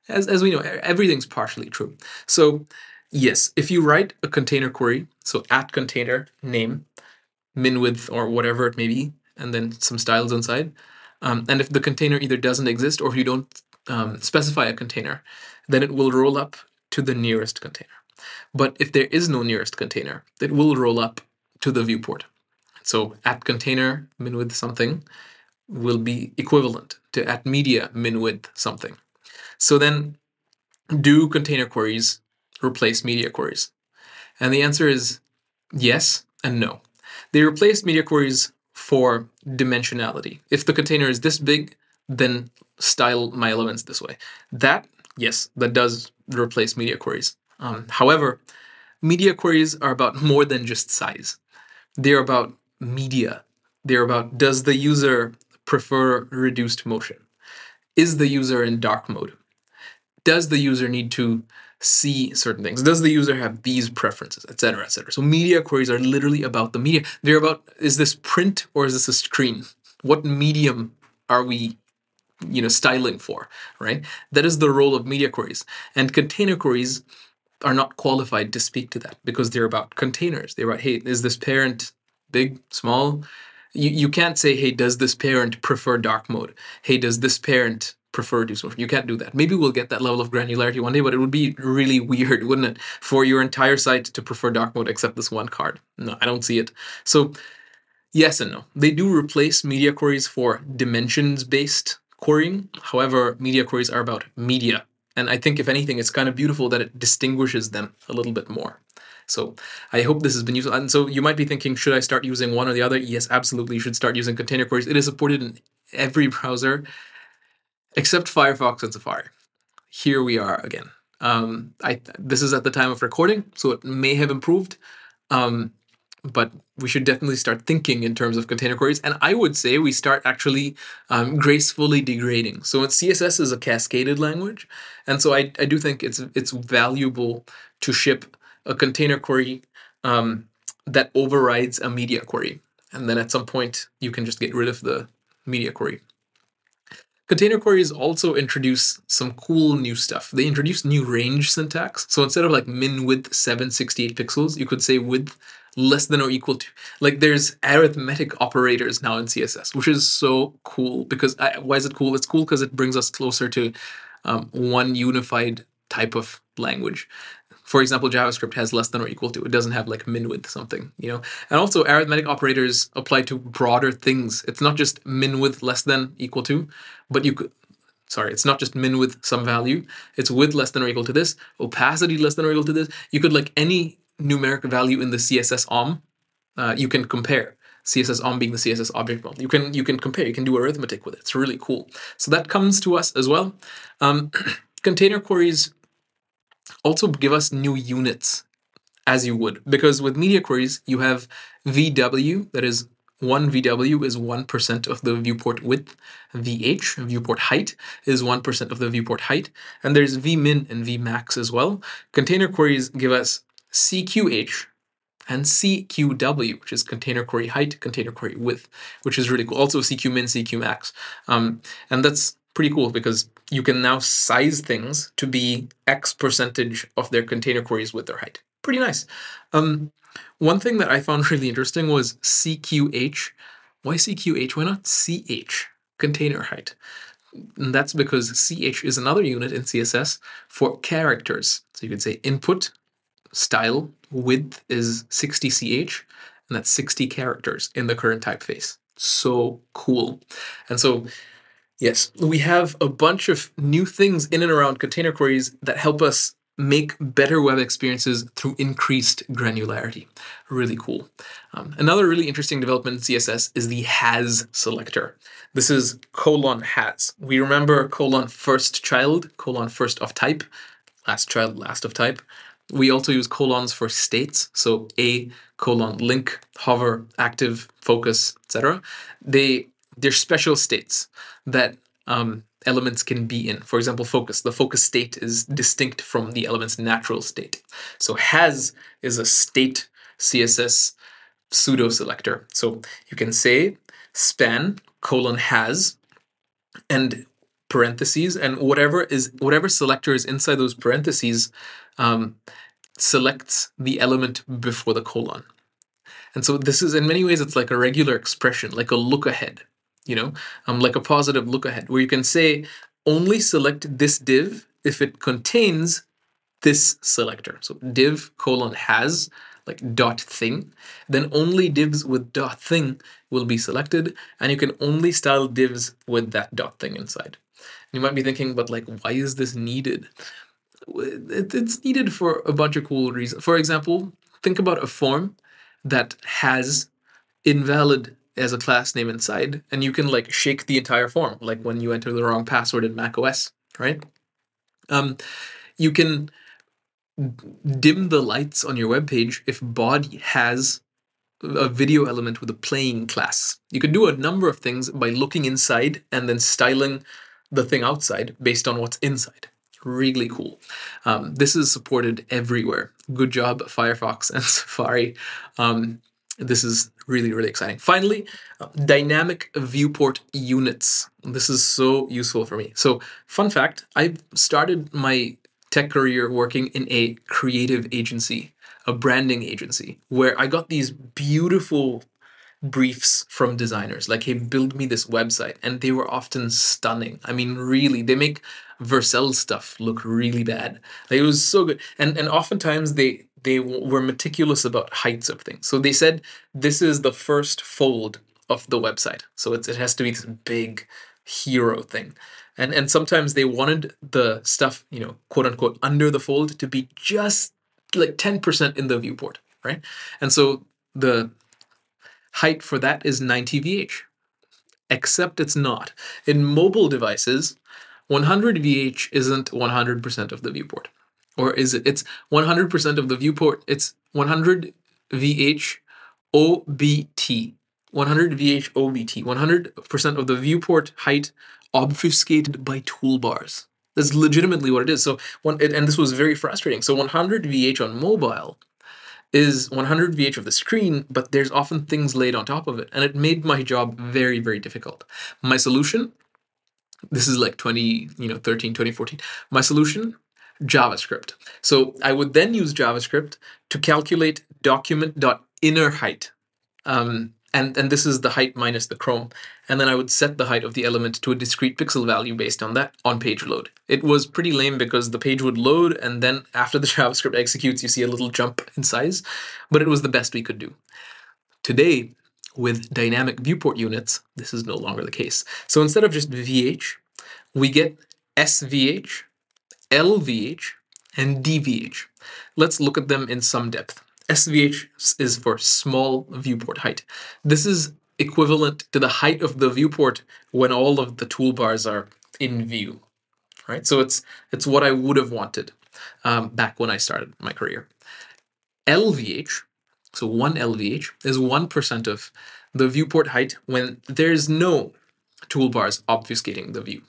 as, as we know, everything's partially true. So yes, if you write a container query, so at container name, min width or whatever it may be, and then some styles inside, um, and if the container either doesn't exist or if you don't um, specify a container, then it will roll up to the nearest container. But if there is no nearest container, it will roll up to the viewport. So at container min width something will be equivalent to at media min width something. So then do container queries replace media queries? And the answer is yes and no. They replace media queries for dimensionality. If the container is this big, then style my elements this way. That, yes, that does replace media queries. Um, however, media queries are about more than just size. They're about media. They're about does the user prefer reduced motion? Is the user in dark mode? Does the user need to see certain things? Does the user have these preferences, etc., etc.? So media queries are literally about the media. They're about is this print or is this a screen? What medium are we you know styling for right that is the role of media queries and container queries are not qualified to speak to that because they're about containers they're about hey is this parent big small you, you can't say hey does this parent prefer dark mode hey does this parent prefer do so you can't do that maybe we'll get that level of granularity one day but it would be really weird wouldn't it for your entire site to prefer dark mode except this one card no i don't see it so yes and no they do replace media queries for dimensions based querying. However, media queries are about media. And I think, if anything, it's kind of beautiful that it distinguishes them a little bit more. So I hope this has been useful. And so you might be thinking, should I start using one or the other? Yes, absolutely. You should start using container queries. It is supported in every browser except Firefox and Safari. Here we are again. Um, I this is at the time of recording, so it may have improved. Um, but we should definitely start thinking in terms of container queries. And I would say we start actually um, gracefully degrading. So CSS is a cascaded language, and so I, I do think it's it's valuable to ship a container query um, that overrides a media query, and then at some point you can just get rid of the media query. Container queries also introduce some cool new stuff. They introduce new range syntax. So instead of like min width 768 pixels, you could say width less than or equal to. Like there's arithmetic operators now in CSS, which is so cool because I, why is it cool? It's cool because it brings us closer to um, one unified type of language. For example, JavaScript has less than or equal to. It doesn't have like min width something, you know. And also arithmetic operators apply to broader things. It's not just min width less than equal to, but you could sorry, it's not just min with some value. It's width less than or equal to this, opacity less than or equal to this. You could like any numeric value in the CSS OM, uh, you can compare. CSS OM being the CSS object model. You can you can compare. You can do arithmetic with it. It's really cool. So that comes to us as well. Um, container queries also give us new units as you would because with media queries you have VW that is one VW is 1% of the viewport width. VH, viewport height, is 1% of the viewport height. And there's Vmin and Vmax as well. Container queries give us CQH and CQW, which is container query height, container query width, which is really cool. Also CQmin, CQmax. Um, and that's pretty cool because you can now size things to be X percentage of their container queries with their height. Pretty nice. Um, one thing that I found really interesting was CQH. Why CQH? Why not CH? Container height. And that's because CH is another unit in CSS for characters. So you could say input style width is 60 ch, and that's 60 characters in the current typeface. So cool. And so, yes, we have a bunch of new things in and around container queries that help us make better web experiences through increased granularity. Really cool. Um, another really interesting development in CSS is the has selector. This is colon has. We remember colon first child, colon first of type, last child, last of type. We also use colons for states, so a colon link, hover, active, focus, etc. They they're special states that um, elements can be in. For example, focus. The focus state is distinct from the element's natural state. So has is a state CSS pseudo selector. So you can say span colon has, and parentheses, and whatever is whatever selector is inside those parentheses um, selects the element before the colon. And so this is in many ways it's like a regular expression, like a look ahead, you know, um, like a positive look ahead, where you can say only select this div if it contains this selector. So div colon has like dot thing, then only divs with dot thing will be selected, and you can only style divs with that dot thing inside. You might be thinking, but like, why is this needed? It's needed for a bunch of cool reasons. For example, think about a form that has invalid as a class name inside, and you can like shake the entire form, like when you enter the wrong password in Mac OS, right? Um, you can dim the lights on your web page if body has a video element with a playing class. You can do a number of things by looking inside and then styling the thing outside based on what's inside. Really cool. Um, this is supported everywhere. Good job, Firefox and Safari. Um, this is really, really exciting. Finally, uh, dynamic viewport units. This is so useful for me. So, fun fact I started my tech career working in a creative agency, a branding agency, where I got these beautiful briefs from designers like hey build me this website and they were often stunning i mean really they make vercel stuff look really bad like, it was so good and and oftentimes they they were meticulous about heights of things so they said this is the first fold of the website so it has to be this big hero thing and and sometimes they wanted the stuff you know quote unquote under the fold to be just like 10% in the viewport right and so the height for that is 90 VH. Except it's not. In mobile devices, 100 VH isn't 100% of the viewport. Or is it? It's 100% of the viewport. It's 100 VH OBT. 100 VH OBT. 100% of the viewport height obfuscated by toolbars. That's legitimately what it is. So, one, and this was very frustrating. So, 100 VH on mobile is 100 VH of the screen, but there's often things laid on top of it. And it made my job very, very difficult. My solution, this is like 20, you know, 13, 2014. My solution, JavaScript. So I would then use JavaScript to calculate document.inner height. Um, and, and this is the height minus the chrome. And then I would set the height of the element to a discrete pixel value based on that on page load. It was pretty lame because the page would load and then after the JavaScript executes, you see a little jump in size, but it was the best we could do. Today, with dynamic viewport units, this is no longer the case. So instead of just VH, we get SVH, LVH, and DVH. Let's look at them in some depth. SVH is for small viewport height. This is equivalent to the height of the viewport when all of the toolbars are in view, right? So it's it's what I would have wanted um, back when I started my career. LVH, so one LVH is one percent of the viewport height when there's no toolbars obfuscating the view.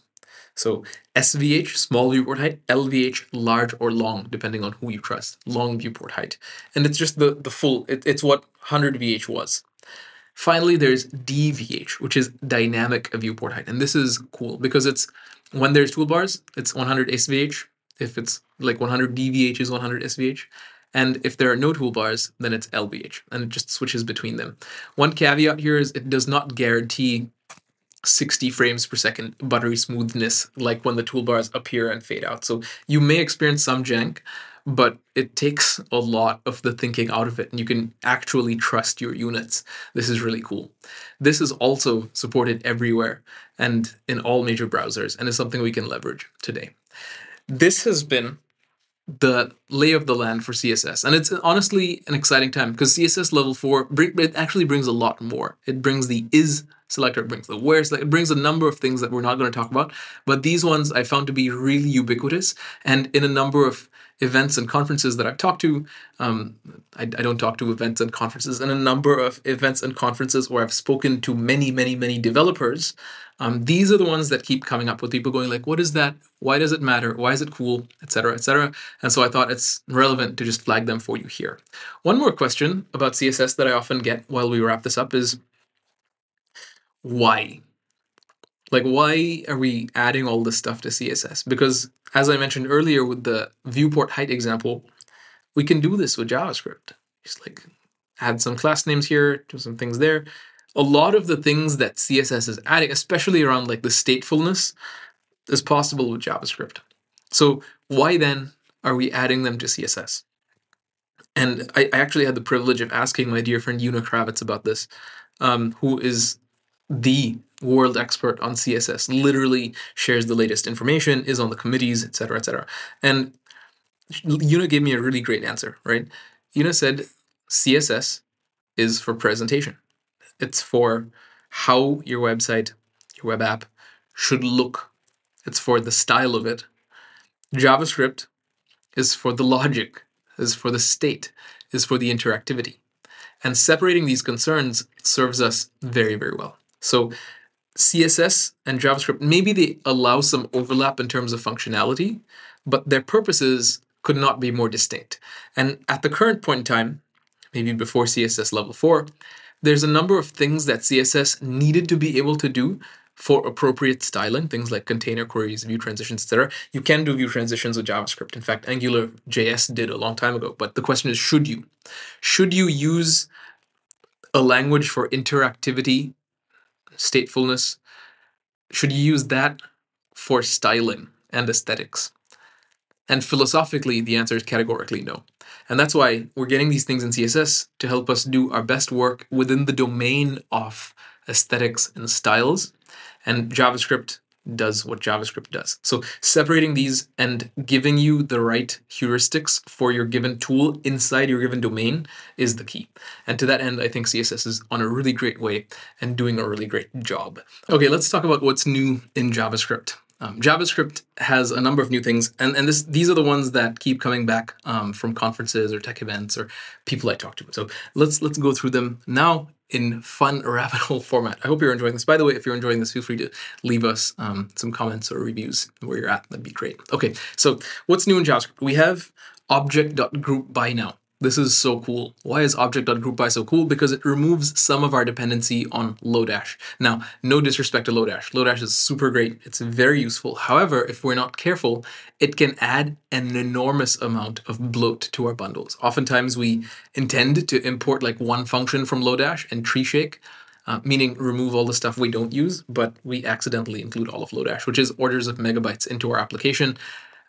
So SVH, small viewport height, LVH, large or long, depending on who you trust, long viewport height. And it's just the, the full, it, it's what 100 VH was. Finally, there's DVH, which is dynamic viewport height. And this is cool because it's when there's toolbars, it's 100 SVH. If it's like 100 DVH is 100 SVH. And if there are no toolbars, then it's LVH, and it just switches between them. One caveat here is it does not guarantee 60 frames per second buttery smoothness like when the toolbars appear and fade out. So you may experience some jank, but it takes a lot of the thinking out of it and you can actually trust your units. This is really cool. This is also supported everywhere and in all major browsers and is something we can leverage today. This has been the lay of the land for CSS. And it's honestly an exciting time because CSS level 4 it actually brings a lot more. It brings the is selector, it brings the where selector, it brings a number of things that we're not going to talk about. But these ones I found to be really ubiquitous and in a number of events and conferences that I've talked to. Um, I, I, don't talk to events and conferences, and a number of events and conferences where I've spoken to many, many, many developers. Um, these are the ones that keep coming up with people going like, "What is that? Why does it matter? Why is it cool?" Etc. Etc. And so I thought it's relevant to just flag them for you here. One more question about CSS that I often get while we wrap this up is why Like, why are we adding all this stuff to CSS? Because, as I mentioned earlier with the viewport height example, we can do this with JavaScript. Just like add some class names here, do some things there. A lot of the things that CSS is adding, especially around like the statefulness, is possible with JavaScript. So why then are we adding them to CSS? And I, I actually had the privilege of asking my dear friend Una Kravets about this, um, who is the world expert on CSS, literally shares the latest information, is on the committees, etc., etc. And Una gave me a really great answer, right? Una said CSS is for presentation. It's for how your website, your web app should look. It's for the style of it. JavaScript is for the logic, is for the state, is for the interactivity. And separating these concerns serves us very, very well. So CSS and JavaScript, maybe they allow some overlap in terms of functionality, but their purposes could not be more distinct. And at the current point in time, maybe before CSS level 4, there's a number of things that CSS needed to be able to do for appropriate styling, things like container queries, view transitions, etc. You can do view transitions with JavaScript. In fact, Angular JS did a long time ago. But the question is, should you? Should you use a language for interactivity, statefulness? Should you use that for styling and aesthetics? And philosophically, the answer is categorically no. And that's why we're getting these things in CSS to help us do our best work within the domain of aesthetics and styles. And JavaScript does what JavaScript does. So separating these and giving you the right heuristics for your given tool inside your given domain is the key. And to that end, I think CSS is on a really great way and doing a really great job. Okay, let's talk about what's new in JavaScript. Um, JavaScript has a number of new things, and, and this these are the ones that keep coming back um, from conferences or tech events or people I talk to. So let's let's go through them now in fun rabbit hole format. I hope you're enjoying this. By the way, if you're enjoying this, feel free to leave us um, some comments or reviews where you're at. That'd be great. Okay, so what's new in JavaScript? We have object.group by now. This is so cool. Why is object.groupby so cool? Because it removes some of our dependency on Lodash. Now, no disrespect to Lodash. Lodash is super great. It's very useful. However, if we're not careful, it can add an enormous amount of bloat to our bundles. Oftentimes we intend to import like one function from Lodash and tree shake, uh, meaning remove all the stuff we don't use, but we accidentally include all of Lodash, which is orders of megabytes into our application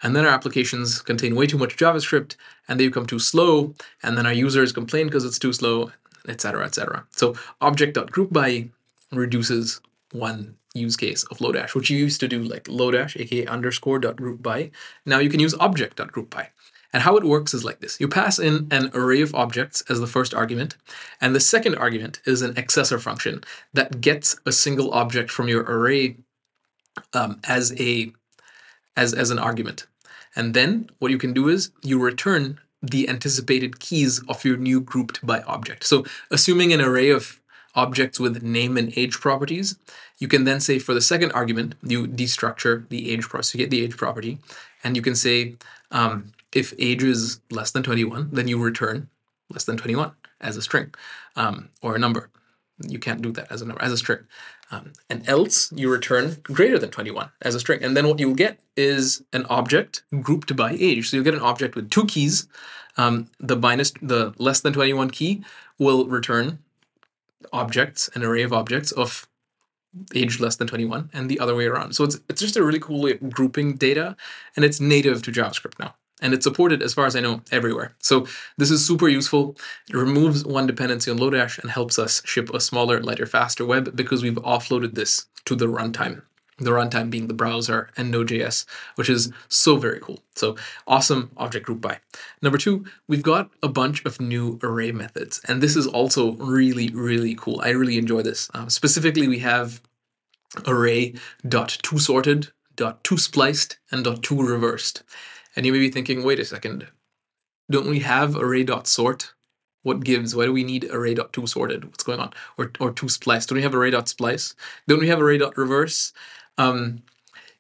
and then our applications contain way too much JavaScript and they become too slow, and then our users complain because it's too slow, etc., etc. So object.groupby reduces one use case of Lodash, which you used to do like Lodash, aka underscore dot group by. Now you can use object dot group by. And how it works is like this. You pass in an array of objects as the first argument, and the second argument is an accessor function that gets a single object from your array um, as a as, as an argument. And then what you can do is you return the anticipated keys of your new grouped by object. So assuming an array of objects with name and age properties, you can then say for the second argument, you destructure the age property, get the age property, and you can say um, if age is less than 21, then you return less than 21 as a string um, or a number. You can't do that as a number, as a string. Um, and else you return greater than 21 as a string. And then what you'll get is an object grouped by age. So you'll get an object with two keys. Um, the minus the less than 21 key will return objects, an array of objects of age less than 21 and the other way around. So it's, it's just a really cool way of grouping data and it's native to JavaScript now and it's supported as far as I know everywhere. So this is super useful. It removes one dependency on Lodash and helps us ship a smaller, lighter, faster web because we've offloaded this to the runtime. The runtime being the browser and Node.js, which is so very cool. So awesome object group by. Number two, we've got a bunch of new array methods, and this is also really, really cool. I really enjoy this. Um, specifically, we have array dot toSorted, two spliced, and dot toReversed. And you may be thinking, wait a second, don't we have array.sort? What gives? Why do we need array.to sorted? What's going on? Or, or to splice? Don't we have array.splice? Don't we have array.reverse? Um,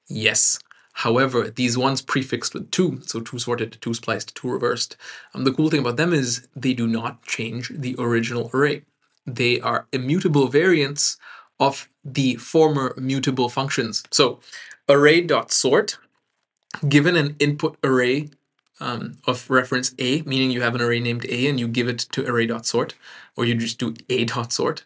yes. However, these ones prefixed with two, so toSorted, two spliced, toReversed, um, the cool thing about them is they do not change the original array. They are immutable variants of the former mutable functions. So array.sort, given an input array um, of reference A, meaning you have an array named A and you give it to array.sort, or you just do A.sort,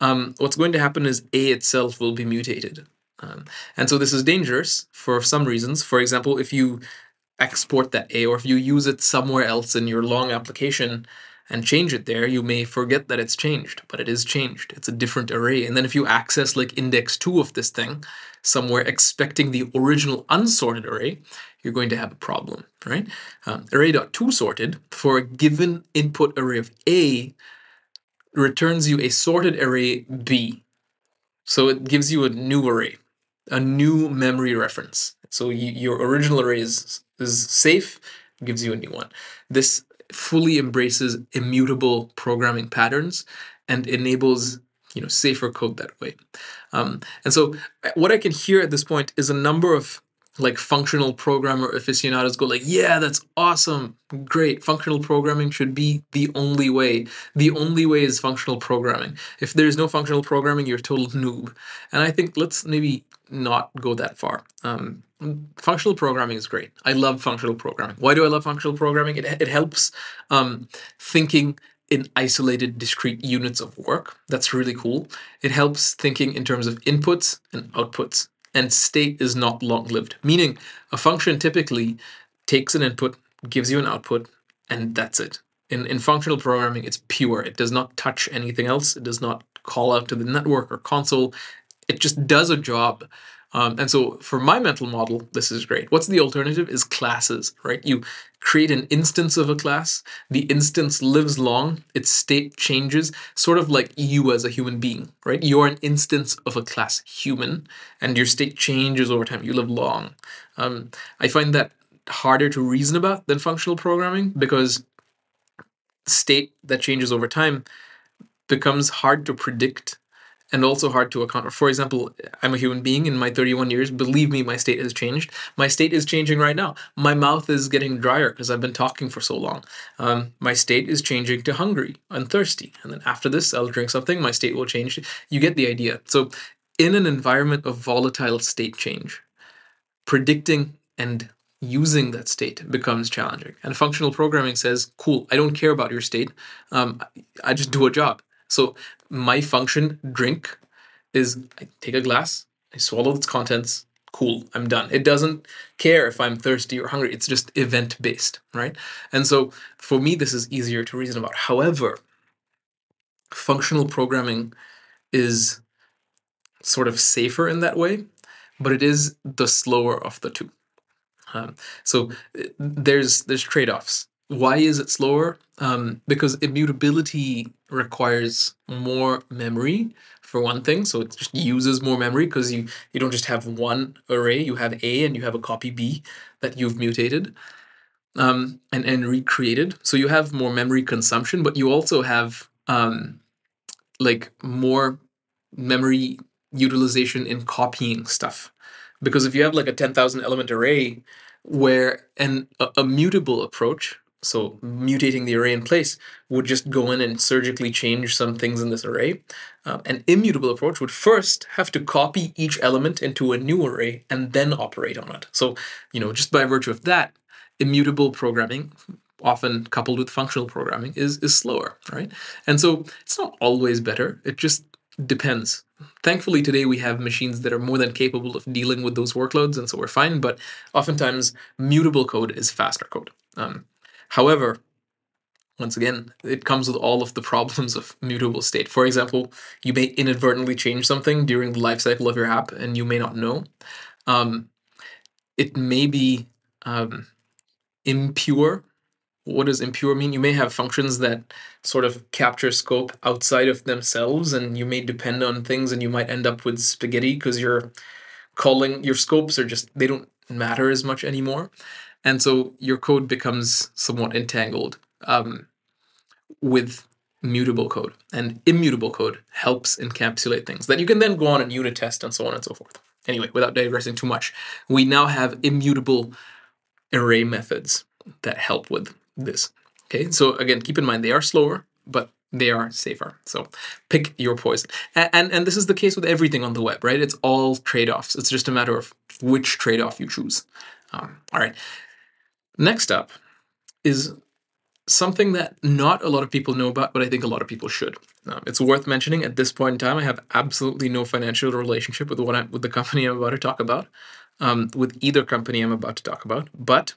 um, what's going to happen is A itself will be mutated. Um, and so this is dangerous for some reasons. For example, if you export that A or if you use it somewhere else in your long application and change it there, you may forget that it's changed, but it is changed. It's a different array. And then if you access like index 2 of this thing somewhere expecting the original unsorted array, you're going to have a problem, right? Um, array.toSorted for a given input array of A returns you a sorted array B. So it gives you a new array, a new memory reference. So you, your original array is, is safe, gives you a new one. This fully embraces immutable programming patterns and enables you know safer code that way. Um, and so what I can hear at this point is a number of like functional programmer aficionados go like yeah that's awesome. Great. Functional programming should be the only way. The only way is functional programming. If there's no functional programming you're a total noob. And i think let's maybe not go that far um, functional programming is great i love functional programming why do i love functional programming it, it helps um, thinking in isolated discrete units of work that's really cool it helps thinking in terms of inputs and outputs and state is not long lived. Meaning, a function typically takes an input, gives you an output, and that's it. In, in functional programming, it's pure. It does not touch anything else. It does not call out to the network or console. It just does a job um, and so for my mental model, this is great. What's the alternative is classes, right? You create an instance of a class. The instance lives long. Its state changes, sort of like you as a human being, right? You're an instance of a class human, and your state changes over time. You live long. Um, I find that harder to reason about than functional programming because state that changes over time becomes hard to predict and also hard to account for. For example, I'm a human being in my 31 years. Believe me, my state has changed. My state is changing right now. My mouth is getting drier because I've been talking for so long. Um, my state is changing to hungry and thirsty. And then after this, I'll drink something. My state will change. You get the idea. So, in an environment of volatile state change, predicting and using that state becomes challenging. And functional programming says, cool, I don't care about your state. Um, I just do a job. So my function drink is I take a glass, I swallow its contents, cool, I'm done. It doesn't care if I'm thirsty or hungry. It's just event based, right? And so for me, this is easier to reason about. However, functional programming is sort of safer in that way, but it is the slower of the two. Um, so there's there's trade offs. Why is it slower? Um, because immutability requires more memory for one thing, so it just uses more memory because you you don't just have one array, you have A and you have a copy B that you've mutated um, and and recreated. So you have more memory consumption, but you also have um, like more memory utilization in copying stuff. Because if you have like a ten thousand element array where an a, a mutable approach so mutating the array in place would just go in and surgically change some things in this array. Um, an immutable approach would first have to copy each element into a new array and then operate on it. So, you know, just by virtue of that, immutable programming, often coupled with functional programming, is, is slower, right? And so it's not always better. It just depends. Thankfully, today we have machines that are more than capable of dealing with those workloads, and so we're fine. But oftentimes, mutable code is faster code. Um, However, once again, it comes with all of the problems of mutable state. For example, you may inadvertently change something during the lifecycle of your app and you may not know. Um, it may be um, impure. What does impure mean? You may have functions that sort of capture scope outside of themselves, and you may depend on things, and you might end up with spaghetti because you're calling your scopes are just they don't matter as much anymore and so your code becomes somewhat entangled um, with mutable code and immutable code helps encapsulate things that you can then go on and unit test and so on and so forth anyway without digressing too much we now have immutable array methods that help with this okay so again keep in mind they are slower but they are safer. So pick your poison. And, and, and this is the case with everything on the web, right? It's all trade offs. It's just a matter of which trade off you choose. Um, all right. Next up is something that not a lot of people know about, but I think a lot of people should. Um, it's worth mentioning at this point in time. I have absolutely no financial relationship with what I, with the company I'm about to talk about, um, with either company I'm about to talk about. But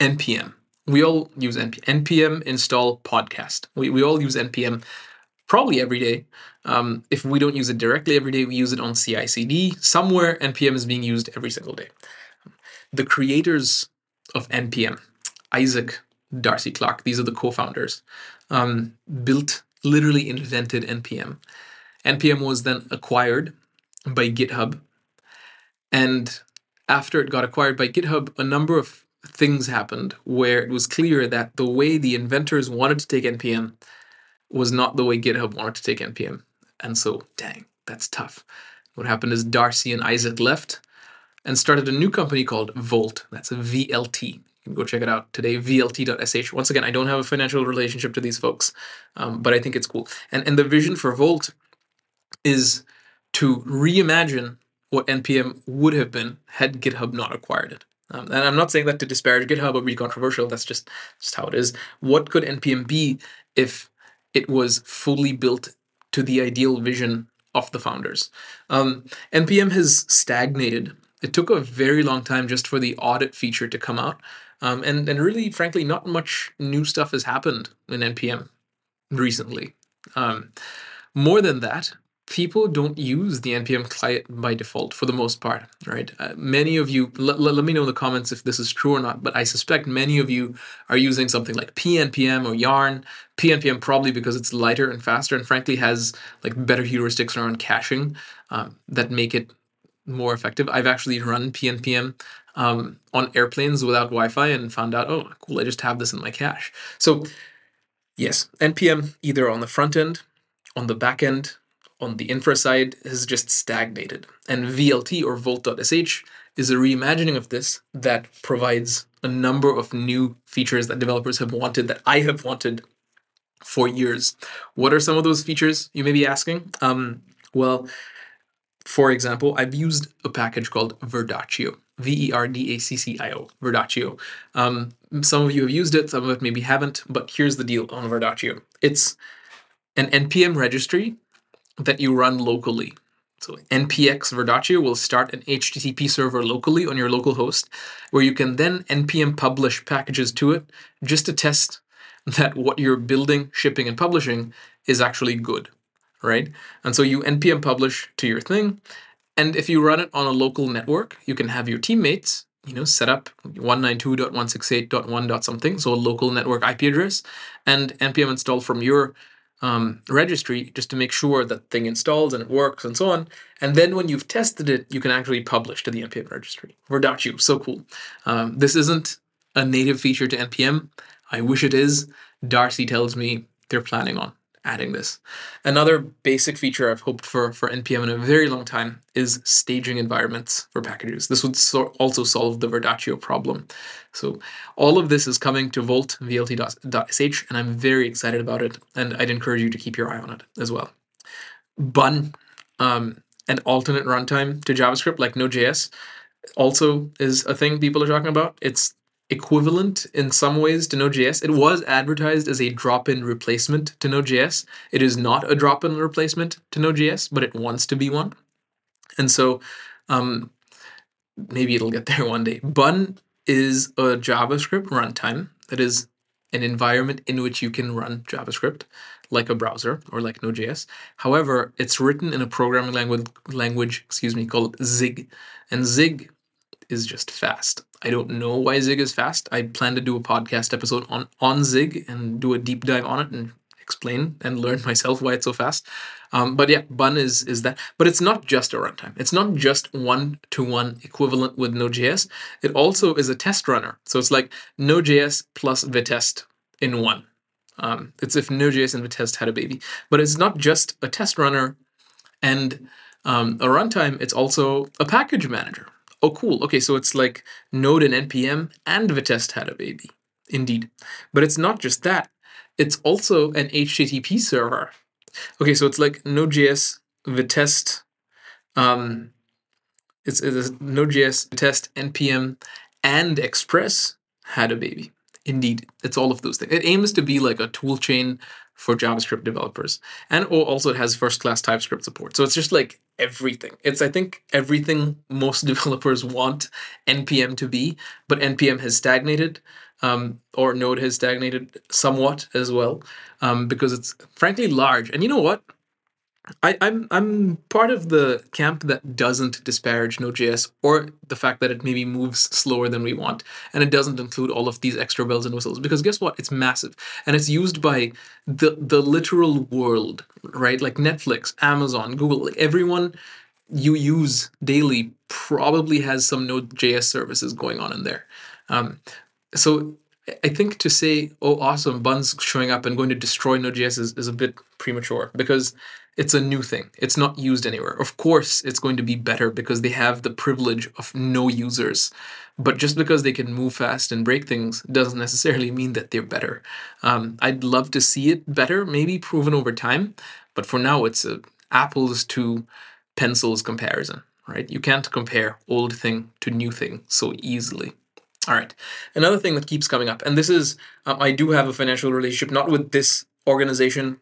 npm, we all use npm. npm install podcast. We we all use npm probably every day. Um, if we don't use it directly every day, we use it on CI/CD. Somewhere npm is being used every single day. The creators of npm, Isaac Darcy Clark, these are the co founders, um, built, literally invented NPM. NPM was then acquired by GitHub. And after it got acquired by GitHub, a number of things happened where it was clear that the way the inventors wanted to take NPM was not the way GitHub wanted to take NPM. And so, dang, that's tough. What happened is Darcy and Isaac left and started a new company called Volt. That's a VLT You can go check it out today, vlt.sh. Once again, I don't have a financial relationship to these folks, um, but I think it's cool. And, and the vision for Volt is to reimagine what NPM would have been had GitHub not acquired it. Um, and I'm not saying that to disparage GitHub or be controversial. That's just just how it is. What could NPM be if it was fully built to the ideal vision of the founders? Um, NPM has stagnated. It took a very long time just for the audit feature to come out. Um, and and really, frankly, not much new stuff has happened in npm recently. Um, more than that, people don't use the npm client by default for the most part, right? Uh, many of you, l- l- let me know in the comments if this is true or not, but I suspect many of you are using something like pnpm or yarn. pnpm probably because it's lighter and faster, and frankly has like better heuristics around caching um, that make it more effective. I've actually run pnpm um, on airplanes without Wi-Fi and found out, oh, cool, I just have this in my cache. So yes, npm either on the front end, on the back end, on the infra side has just stagnated. And VLT or Volt.sh is a reimagining of this that provides a number of new features that developers have wanted, that I have wanted for years. What are some of those features, you may be asking? Um, well, for example, I've used a package called Verdaccio. V E R D A C C I O, Verdaccio. Um, some of you have used it, some of it maybe haven't, but here's the deal on Verdaccio it's an NPM registry that you run locally. So npx Verdaccio will start an HTTP server locally on your local host, where you can then npm publish packages to it just to test that what you're building, shipping, and publishing is actually good, right? And so you npm publish to your thing, and if you run it on a local network, you can have your teammates, you know, set up 192.168.1. something, so a local network IP address, and npm install from your um, registry just to make sure that thing installs and it works and so on. And then when you've tested it, you can actually publish to the npm registry. Verdaccio, so cool. Um, this isn't a native feature to npm. I wish it is. Darcy tells me they're planning on adding this. Another basic feature I've hoped for for NPM in a very long time is staging environments for packages. This would so also solve the Verdaccio problem. So all of this is coming to Volt VLT.sh, and I'm very excited about it. And I'd encourage you to keep your eye on it as well. Bun, um, an alternate runtime to JavaScript like Node.js, also is a thing people are talking about. It's equivalent in some ways to Node.js. It was advertised as a drop-in replacement to Node.js. It is not a drop-in replacement to Node.js, but it wants to be one. And so um, maybe it'll get there one day. Bun is a JavaScript runtime that is an environment in which you can run JavaScript like a browser or like Node.js. However, it's written in a programming language language, excuse me, called Zig. And Zig is just fast. I don't know why Zig is fast. I plan to do a podcast episode on on Zig and do a deep dive on it and explain and learn myself why it's so fast. Um, but yeah, Bun is is that. But it's not just a runtime. It's not just one to one equivalent with Node.js. It also is a test runner. So it's like Node.js plus Vitest in one. Um, it's if Node.js and Vitest had a baby. But it's not just a test runner and um, a runtime. It's also a package manager oh, cool. Okay, so it's like Node and NPM and Vitest had a baby. Indeed. But it's not just that. it's also an HTTP server. Okay, so it's like Node.js, Vitest, um, it's, it's Node.js, Vitest, NPM, and Express had a baby. Indeed, it's all of those things. It aims to be like a tool chain for JavaScript developers. And also it has first class TypeScript support. So it's just like everything. It's, I think, everything most developers want NPM to be, but NPM has stagnated. Um, or Node has stagnated somewhat as well um, because it's frankly large. And you know what? I, I'm I'm part of the camp that doesn't disparage Node.js or the fact that it maybe moves slower than we want, and it doesn't include all of these extra bells and whistles. Because guess what? It's massive, and it's used by the the literal world, right? Like Netflix, Amazon, Google, like everyone you use daily probably has some Node.js services going on in there. Um, so I think to say, oh, awesome, Bun's showing up and going to destroy Node.js is, is a bit premature because it's a new thing. It's not used anywhere. Of course, it's going to be better because they have the privilege of no users. But just because they can move fast and break things doesn't necessarily mean that they're better. Um, I'd love to see it better, maybe proven over time. But for now, it's a apples to pencils comparison, right? You can't compare old thing to new thing so easily. All right. Another thing that keeps coming up, and this is, um, I do have a financial relationship, not with this organization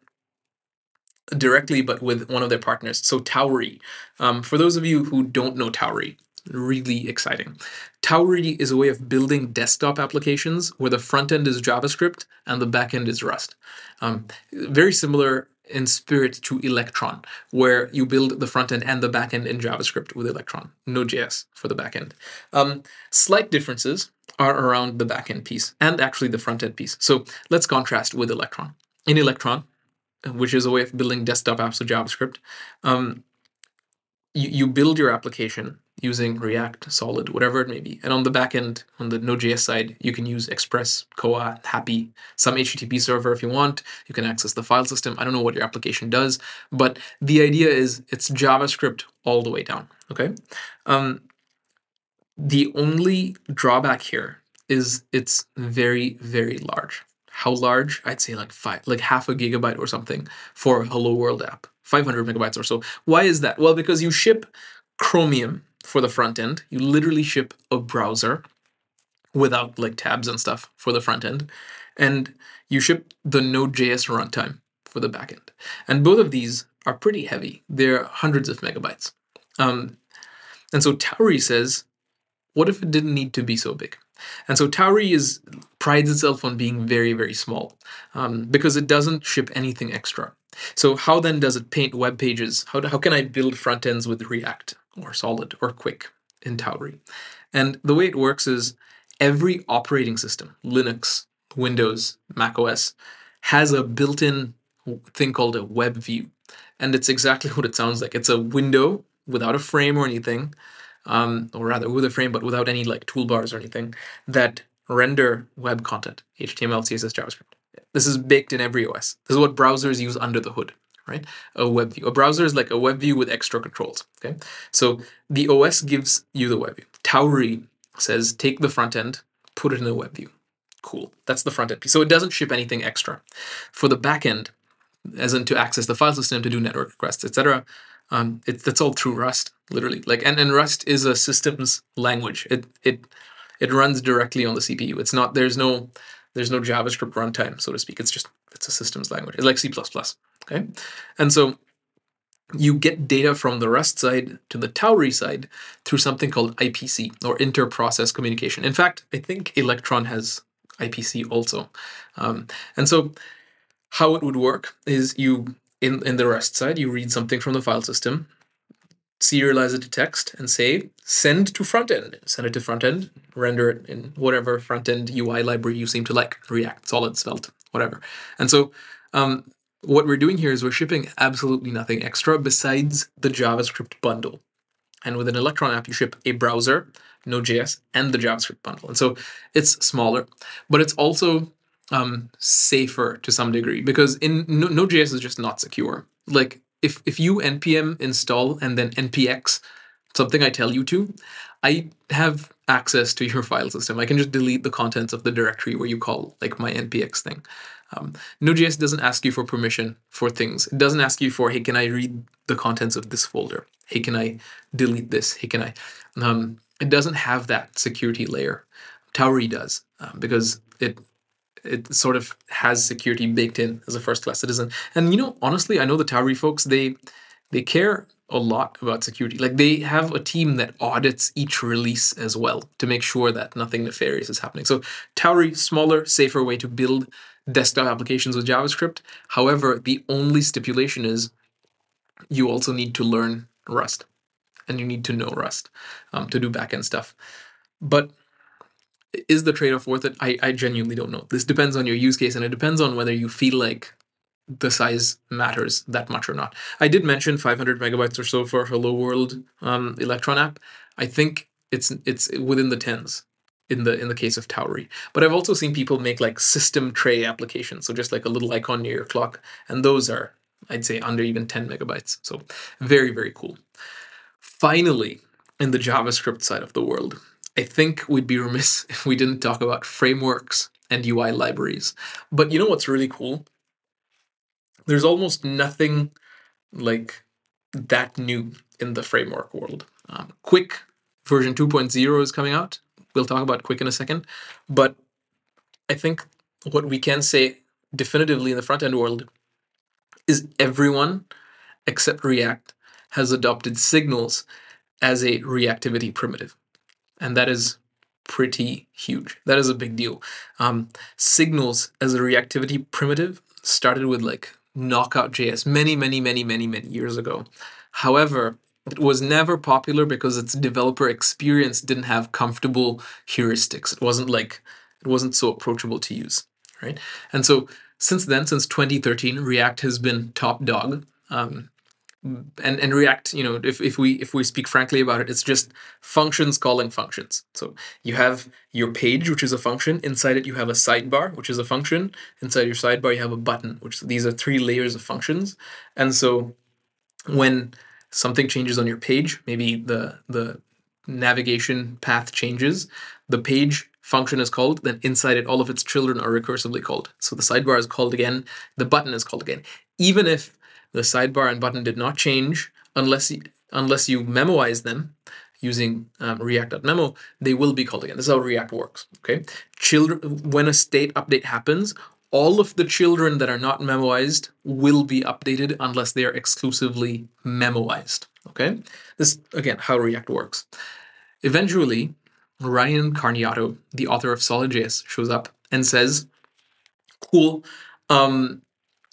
directly, but with one of their partners. So Tauri. Um, for those of you who don't know Tauri, really exciting. Tauri is a way of building desktop applications where the front end is JavaScript and the back end is Rust. Um, very similar in spirit to Electron, where you build the front end and the back end in JavaScript with Electron, Node.js for the back end. Um, slight differences are around the back end piece and actually the front end piece. So let's contrast with Electron. In Electron, which is a way of building desktop apps with JavaScript, um, you, you build your application using React, Solid, whatever it may be. And on the back end, on the Node.js side, you can use Express, Koa, Hapi, some HTTP server if you want. You can access the file system. I don't know what your application does, but the idea is it's JavaScript all the way down. Okay. Um, the only drawback here is it's very, very large. How large? I'd say like five, like half a gigabyte or something for a Hello World app, 500 megabytes or so. Why is that? Well, because you ship Chromium for the front end. You literally ship a browser without like tabs and stuff for the front end. And you ship the Node.js runtime for the backend. And both of these are pretty heavy. They're hundreds of megabytes. Um, and so Tauri says, what if it didn't need to be so big? And so Tauri is prides itself on being very, very small um, because it doesn't ship anything extra. So how then does it paint web pages? How, do, how can I build front ends with React or Solid or Qwik in Tauri? And the way it works is every operating system, Linux, Windows, Mac OS, has a built-in thing called a web view. And it's exactly what it sounds like. It's a window without a frame or anything, um, or rather with a frame, but without any like toolbars or anything, that render web content, HTML, CSS, JavaScript. This is baked in every OS. This is what browsers use under the hood, right? A web view. A browser is like a web view with extra controls, okay? So the OS gives you the web view. Tauri says take the front end, put it in a web view. Cool. That's the front end piece. So it doesn't ship anything extra. For the back end, as in to access the file system, to do network requests, etc., um, it, that's all through Rust, literally. Like, and, and Rust is a systems language. It it it runs directly on the CPU. It's not. There's no there's no JavaScript runtime, so to speak. It's just it's a systems language. It's like C++. Okay, and so you get data from the Rust side to the Tauri side through something called IPC or inter-process communication. In fact, I think Electron has IPC also, um, and so how it would work is you in in the Rust side you read something from the file system serialize it to text and say send to front end. Send it to front end, render it in whatever front end UI library you seem to like, React, Solid, Svelte, whatever. And so um, what we're doing here is we're shipping absolutely nothing extra besides the JavaScript bundle. And with an Electron app, you ship a browser, Node.js, and the JavaScript bundle. And so it's smaller, but it's also um, safer to some degree because in Node.js is just not secure. Like if if you npm install and then npx something I tell you to, I have access to your file system. I can just delete the contents of the directory where you call like my npx thing. Um, Node.js doesn't ask you for permission for things. It doesn't ask you for, hey, can I read the contents of this folder? Hey, can I delete this? Hey, can I? Um, it doesn't have that security layer. Tauri does um, because it it sort of has security baked in as a first class citizen. And you know, honestly, I know the Tauri folks they they care a lot about security. Like they have a team that audits each release as well to make sure that nothing nefarious is happening. So Tauri, smaller, safer way to build desktop applications with JavaScript. However, the only stipulation is you also need to learn Rust and you need to know Rust um, to do backend stuff. But is the trade-off worth it? I, I genuinely don't know. This depends on your use case and it depends on whether you feel like the size matters that much or not. I did mention 500 megabytes or so for a Hello World um, Electron app. I think it's it's within the tens in the in the case of Tauri. But I've also seen people make like system tray applications, so just like a little icon near your clock, and those are I'd say under even 10 megabytes. So very very cool. Finally, in the JavaScript side of the world, I think we'd be remiss if we didn't talk about frameworks and UI libraries. But you know what's really cool? There's almost nothing like that new in the framework world. Um, Qwik version 2.0 is coming out. We'll talk about Qwik in a second. But I think what we can say definitively in the front end world is everyone except React has adopted signals as a reactivity primitive. And that is pretty huge. That is a big deal. Um, signals as a reactivity primitive started with like Knockout.js many, many, many, many, many years ago. However, it was never popular because its developer experience didn't have comfortable heuristics. It wasn't like it wasn't so approachable to use, right? And so since then, since 2013, React has been top dog. Um, and and react you know if, if we if we speak frankly about it it's just functions calling functions. So you have your page which is a function. Inside it you have a sidebar which is a function. Inside your sidebar you have a button which these are three layers of functions. And so when something changes on your page maybe the the navigation path changes the page function is called then inside it all of its children are recursively called. So the sidebar is called again. The button is called again. Even if the sidebar and button did not change unless you, unless you memoize them using um, react.memo, they will be called again. This is how React works. Okay, children. When a state update happens, all of the children that are not memoized will be updated unless they are exclusively memoized. Okay, this again how React works. Eventually, Ryan Carniato, the author of SolidJS, shows up and says, "Cool, um,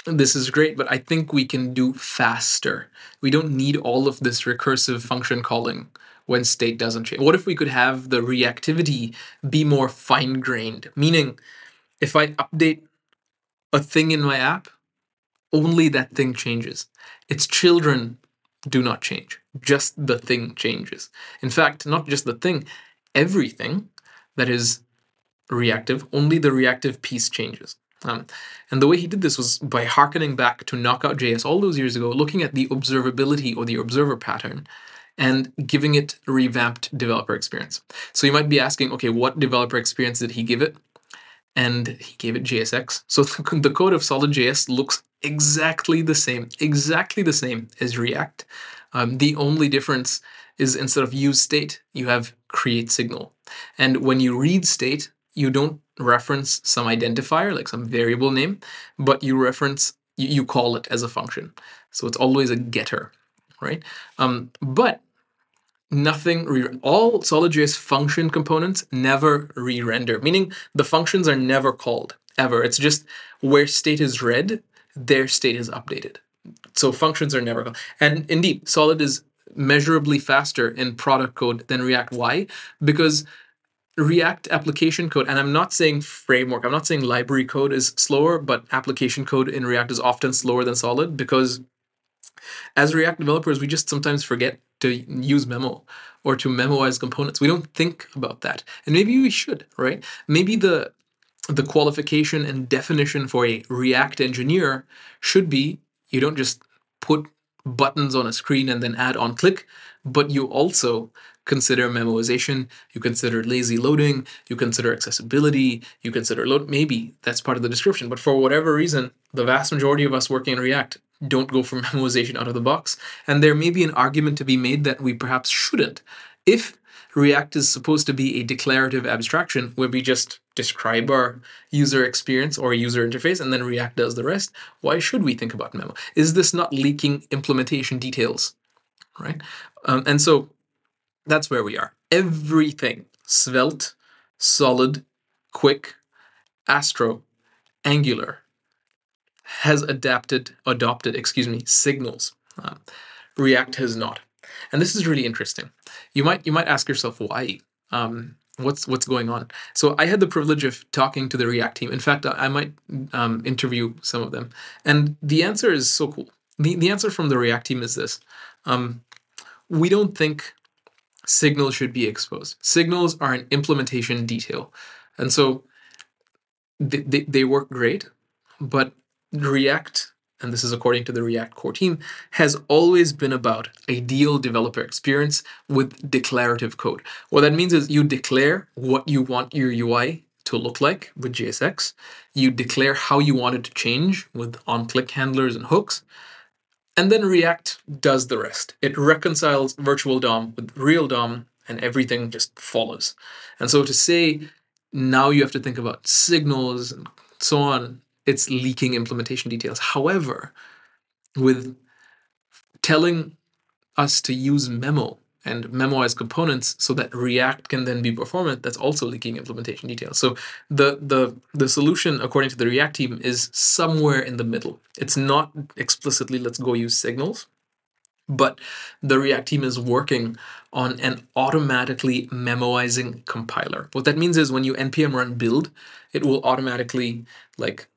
this is great, but I think we can do faster. We don't need all of this recursive function calling when state doesn't change. What if we could have the reactivity be more fine grained? Meaning, if I update a thing in my app, only that thing changes. Its children do not change, just the thing changes. In fact, not just the thing, everything that is reactive, only the reactive piece changes. Um, and the way he did this was by harkening back to Knockout.js all those years ago, looking at the observability or the observer pattern and giving it a revamped developer experience. So you might be asking, okay, what developer experience did he give it? And he gave it JSX. So the code of SolidJS looks exactly the same, exactly the same as React. Um, the only difference is instead of use state, you have create signal. And when you read state, you don't reference some identifier, like some variable name, but you reference, you, you call it as a function. So it's always a getter, right? Um, but nothing, re- all SolidJS function components never re-render, meaning the functions are never called, ever. It's just where state is read, their state is updated. So functions are never called. And indeed, Solid is measurably faster in product code than React. Why? Because React application code, and I'm not saying framework, I'm not saying library code is slower, but application code in React is often slower than Solid because as React developers, we just sometimes forget to use memo or to memoize components. We don't think about that. And maybe we should, right? Maybe the the qualification and definition for a React engineer should be you don't just put buttons on a screen and then add on click, but you also consider memoization, you consider lazy loading, you consider accessibility, you consider load. Maybe that's part of the description, but for whatever reason, the vast majority of us working in React don't go for memoization out of the box. And there may be an argument to be made that we perhaps shouldn't. If React is supposed to be a declarative abstraction where we just describe our user experience or user interface and then React does the rest. Why should we think about Memo? Is this not leaking implementation details? Right? Um, and so that's where we are. Everything svelte, solid, Qwik, Astro, Angular has adapted, adopted, excuse me, signals. Um, React has not. And this is really interesting. You might you might ask yourself why. Um, what's what's going on? So I had the privilege of talking to the React team. In fact, I, I might um, interview some of them, and the answer is so cool. the The answer from the React team is this: um, we don't think signals should be exposed. Signals are an implementation detail, and so they, they, they work great, but React and this is according to the React core team, has always been about ideal developer experience with declarative code. What that means is you declare what you want your UI to look like with JSX, you declare how you want it to change with on click handlers and hooks, and then React does the rest. It reconciles virtual DOM with real DOM, and everything just follows. And so to say now you have to think about signals and so on it's leaking implementation details. However, with telling us to use memo and memoize components so that React can then be performant, that's also leaking implementation details. So the the the solution, according to the React team, is somewhere in the middle. It's not explicitly let's go use signals, but the React team is working on an automatically memoizing compiler. What that means is when you npm run build, it will automatically like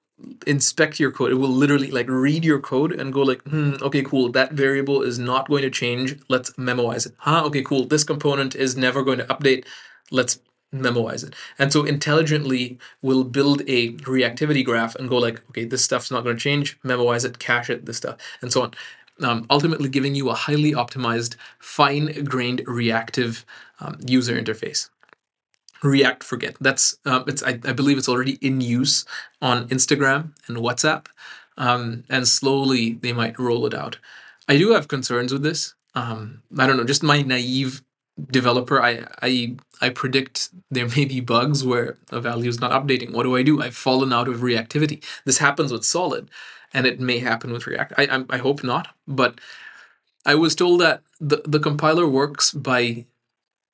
inspect your code. It will literally like read your code and go like, hmm, okay, cool. That variable is not going to change. Let's memoize it. Huh? Okay, cool. This component is never going to update. Let's memoize it. And so intelligently we'll build a reactivity graph and go like, okay, this stuff's not going to change. Memoize it, cache it, this stuff, and so on. Um, ultimately giving you a highly optimized, fine-grained reactive um, user interface. React Forget. That's um, it's I, I, believe it's already in use on Instagram and WhatsApp, um, and slowly they might roll it out. I do have concerns with this. Um, I don't know, just my naive developer. I I I predict there may be bugs where a value is not updating. What do I do? I've fallen out of reactivity. This happens with Solid, and it may happen with React. I I, I hope not, but I was told that the, the compiler works by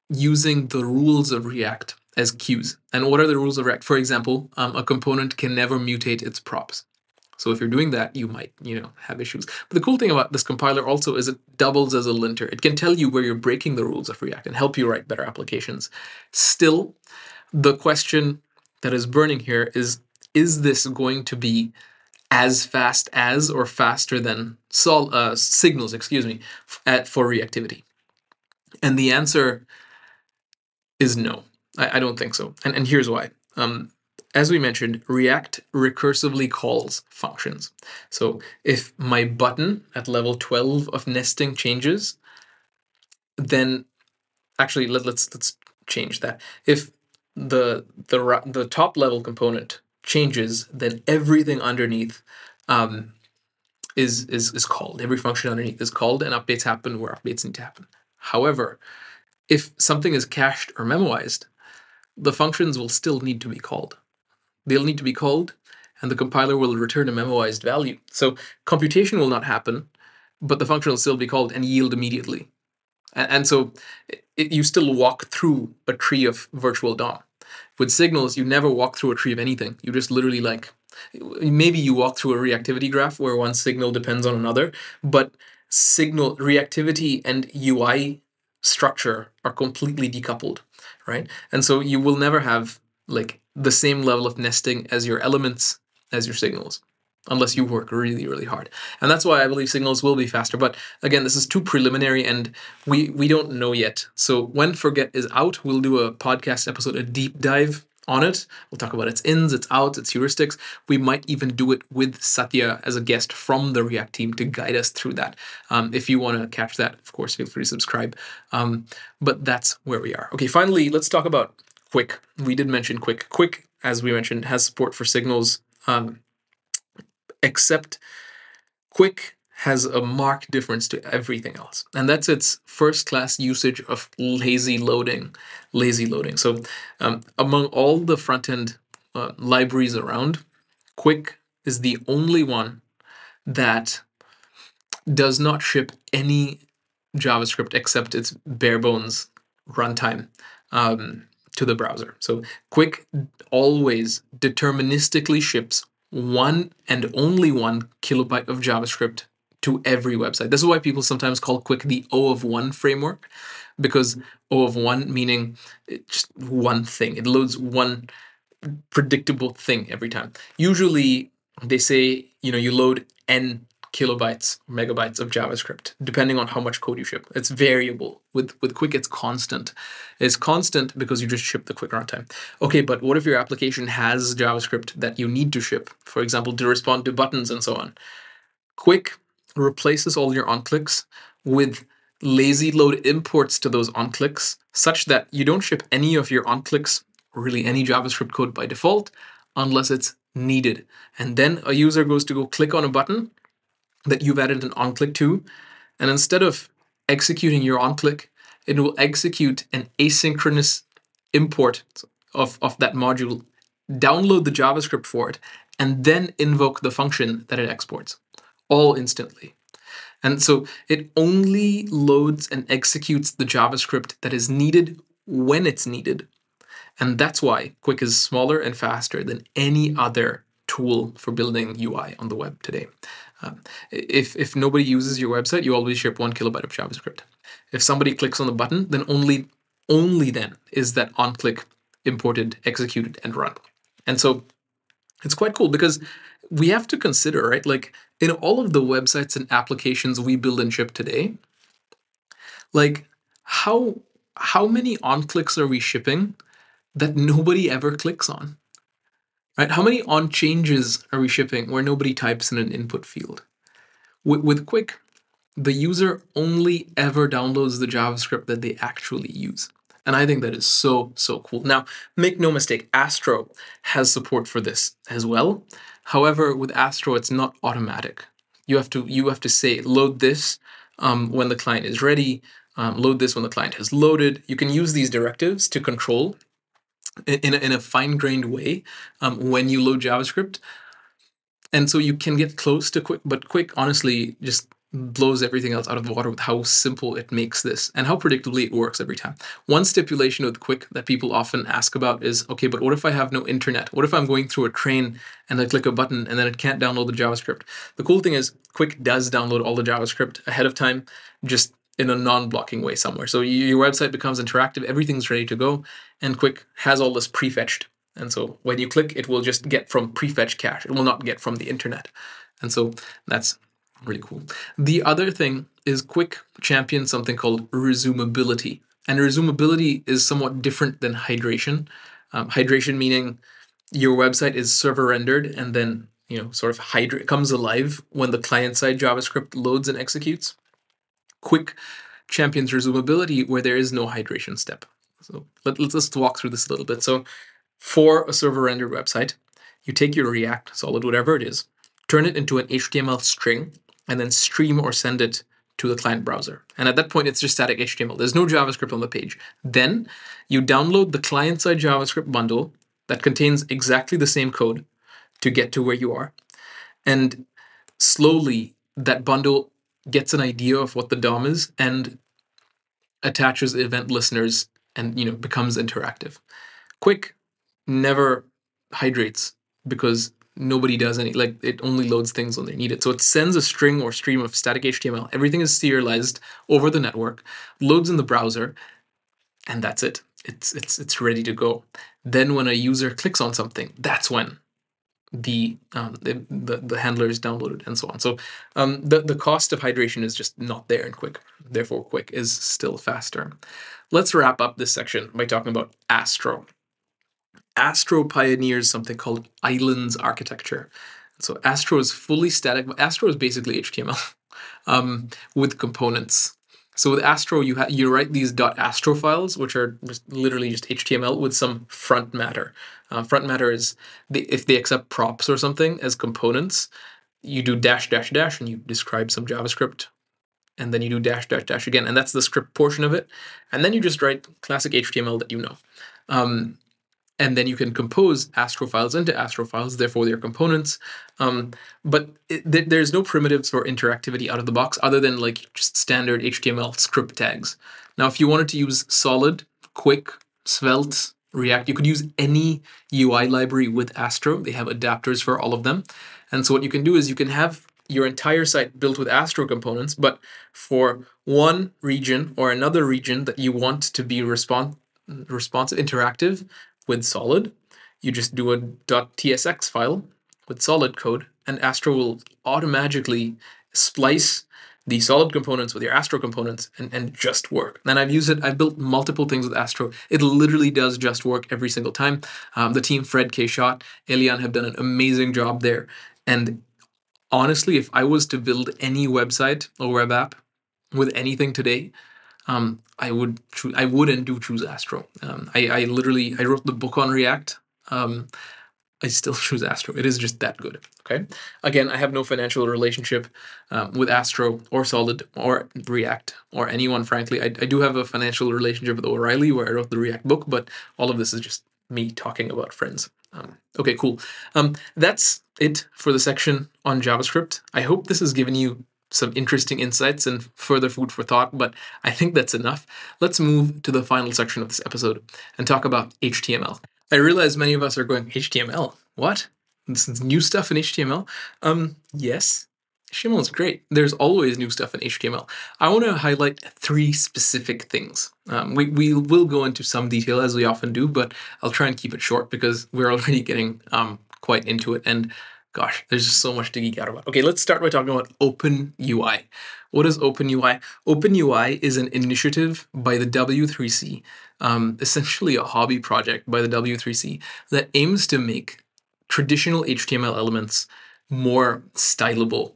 using the rules of React as cues. And what are the rules of React? For example, um, a component can never mutate its props. So if you're doing that, you might, you know, have issues. But the cool thing about this compiler also is it doubles as a linter. It can tell you where you're breaking the rules of React and help you write better applications. Still, the question that is burning here is, is this going to be as fast as or faster than sol uh, signals, excuse me, at, for reactivity? And the answer is no. I, I don't think so. And, and here's why. Um, as we mentioned, React recursively calls functions. So if my button at level 12 of nesting changes, then actually let, let's let's change that. If the the the top level component changes, then everything underneath um, is is is called. Every function underneath is called, and updates happen where updates need to happen. However, if something is cached or memoized, the functions will still need to be called. They'll need to be called, and the compiler will return a memoized value. So computation will not happen, but the function will still be called and yield immediately. And, and so it, you still walk through a tree of virtual DOM. With signals, you never walk through a tree of anything. You just literally like, maybe you walk through a reactivity graph where one signal depends on another, but signal reactivity and UI structure are completely decoupled right? And so you will never have like the same level of nesting as your elements as your signals unless you work really really hard. And that's why i believe signals will be faster. But again this is too preliminary and we we don't know yet. So when forget is out we'll do a podcast episode a deep dive on it. We'll talk about its ins, its outs, its heuristics. We might even do it with Satya as a guest from the React team to guide us through that. Um, if you want to catch that, of course, feel free to subscribe. Um, but that's where we are. Okay, finally, let's talk about Qwik. We did mention Qwik. Qwik, as we mentioned, has support for signals, um, except Qwik has a marked difference to everything else. And that's its first class usage of lazy loading. Lazy loading. So, um, among all the front end uh, libraries around, Qwik is the only one that does not ship any JavaScript except its bare bones runtime um, to the browser. So, Qwik always deterministically ships one and only one kilobyte of JavaScript to every website. This is why people sometimes call Qwik the O of one framework, because O of one meaning just one thing. It loads one predictable thing every time. Usually they say, you know, you load n kilobytes megabytes of javascript depending on how much code you ship it's variable with with Qwik it's constant it's constant because you just ship the Qwik runtime okay but what if your application has javascript that you need to ship for example to respond to buttons and so on Qwik replaces all your onclicks with lazy load imports to those onclicks such that you don't ship any of your onclicks, really any JavaScript code by default, unless it's needed. And then a user goes to go click on a button that you've added an onclick to, and instead of executing your onclick, it will execute an asynchronous import of, of that module, download the JavaScript for it, and then invoke the function that it exports all instantly. And so it only loads and executes the JavaScript that is needed when it's needed. And that's why Qwik is smaller and faster than any other tool for building UI on the web today. Um, if, if nobody uses your website, you always ship one kilobyte of JavaScript. If somebody clicks on the button, then only only then is that on click imported, executed, and run. And so it's quite cool because we have to consider, right? Like in all of the websites and applications we build and ship today, like how how many on clicks are we shipping that nobody ever clicks on? Right? How many on changes are we shipping where nobody types in an input field? With, with Qwik, the user only ever downloads the JavaScript that they actually use. And I think that is so, so cool. Now, make no mistake, Astro has support for this as well. However, with Astro, it's not automatic. You have to you have to say load this um, when the client is ready. Um, load this when the client has loaded. You can use these directives to control in a, in a fine-grained way um, when you load JavaScript. And so you can get close to Qwik, but Qwik, honestly just blows everything else out of the water with how simple it makes this and how predictably it works every time. One stipulation with Qwik that people often ask about is okay, but what if I have no internet? What if I'm going through a train and I click a button and then it can't download the JavaScript? The cool thing is Qwik does download all the JavaScript ahead of time, just in a non-blocking way somewhere. So your website becomes interactive, everything's ready to go, and Qwik has all this prefetched. And so when you click, it will just get from prefetch cache. It will not get from the internet. And so that's really cool. The other thing is Qwik champions something called resumability. And resumability is somewhat different than hydration. Um, hydration meaning your website is server rendered and then you know sort of hydra- comes alive when the client side JavaScript loads and executes. Qwik champions resumability where there is no hydration step. So let, let's just walk through this a little bit. So for a server rendered website, you take your React solid, whatever it is, turn it into an HTML string and then stream or send it to the client browser. And at that point, it's just static HTML. There's no JavaScript on the page. Then you download the client side JavaScript bundle that contains exactly the same code to get to where you are. And slowly, that bundle gets an idea of what the DOM is and attaches event listeners and you know becomes interactive. Qwik never hydrates because nobody does any like it only loads things when they need it. So it sends a string or stream of static html everything is serialized over the network loads in the browser and that's it. It's it's it's ready to go. Then when a user clicks on something that's when the um, the, the, the handler is downloaded and so on. So um, the, the cost of hydration is just not there and Qwik. Therefore Qwik is still faster. Let's wrap up this section by talking about astro Astro pioneers something called islands architecture. So Astro is fully static. But Astro is basically HTML um, with components. So with Astro, you ha- you write these .astro files, which are just literally just HTML with some front matter. Uh, front matter is the, if they accept props or something as components, you do dash dash dash and you describe some JavaScript, and then you do dash dash dash again, and that's the script portion of it, and then you just write classic HTML that you know. Um, and then you can compose Astro files into Astro files, therefore they're components. Um, but it, th- there's no primitives for interactivity out of the box other than like just standard HTML script tags. Now, if you wanted to use Solid, Qwik Svelte, React, you could use any UI library with Astro. They have adapters for all of them. And so what you can do is you can have your entire site built with Astro components, but for one region or another region that you want to be respons- responsive, interactive, with solid, you just do a .tsx file with solid code, and Astro will automatically splice the solid components with your Astro components and, and just work. And I've used it, I've built multiple things with Astro. It literally does just work every single time. Um, the team, Fred K. Schott, Elian have done an amazing job there. And honestly, if I was to build any website or web app with anything today, um, I would cho- I would and do choose Astro. Um, I, I literally I wrote the book on React. Um, I still choose Astro. It is just that good. Okay. Again, I have no financial relationship um, with Astro or Solid or React or anyone. Frankly, I, I do have a financial relationship with O'Reilly where I wrote the React book, but all of this is just me talking about friends. Um, okay, cool. Um, that's it for the section on JavaScript. I hope this has given you some interesting insights and further food for thought, but I think that's enough. Let's move to the final section of this episode and talk about HTML. I realize many of us are going, HTML? What? This is new stuff in HTML? Um, yes. HTML is great. There's always new stuff in HTML. I want to highlight three specific things. Um, we, we will go into some detail as we often do, but I'll try and keep it short because we're already getting um, quite into it. And Gosh, there's just so much to geek out about. Okay, let's start by talking about Open UI. What is Open UI? Open UI is an initiative by the W3C, um, essentially a hobby project by the W3C that aims to make traditional HTML elements more stylable.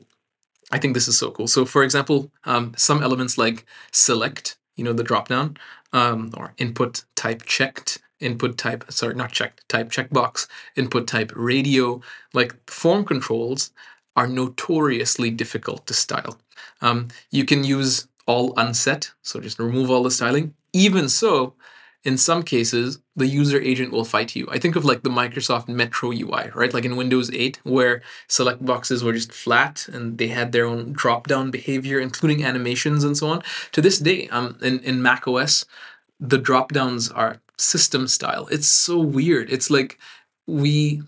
I think this is so cool. So, for example, um, some elements like select, you know, the dropdown, um, or input type checked, input type, sorry, not checked, type checkbox, input type radio, like form controls are notoriously difficult to style. Um, you can use all unset, so just remove all the styling. Even so, in some cases, the user agent will fight you. I think of like the Microsoft Metro UI, right? Like in Windows 8, where select boxes were just flat and they had their own drop down behavior, including animations and so on. To this day, um, in, in Mac OS, the drop downs are system style. It's so weird. It's like we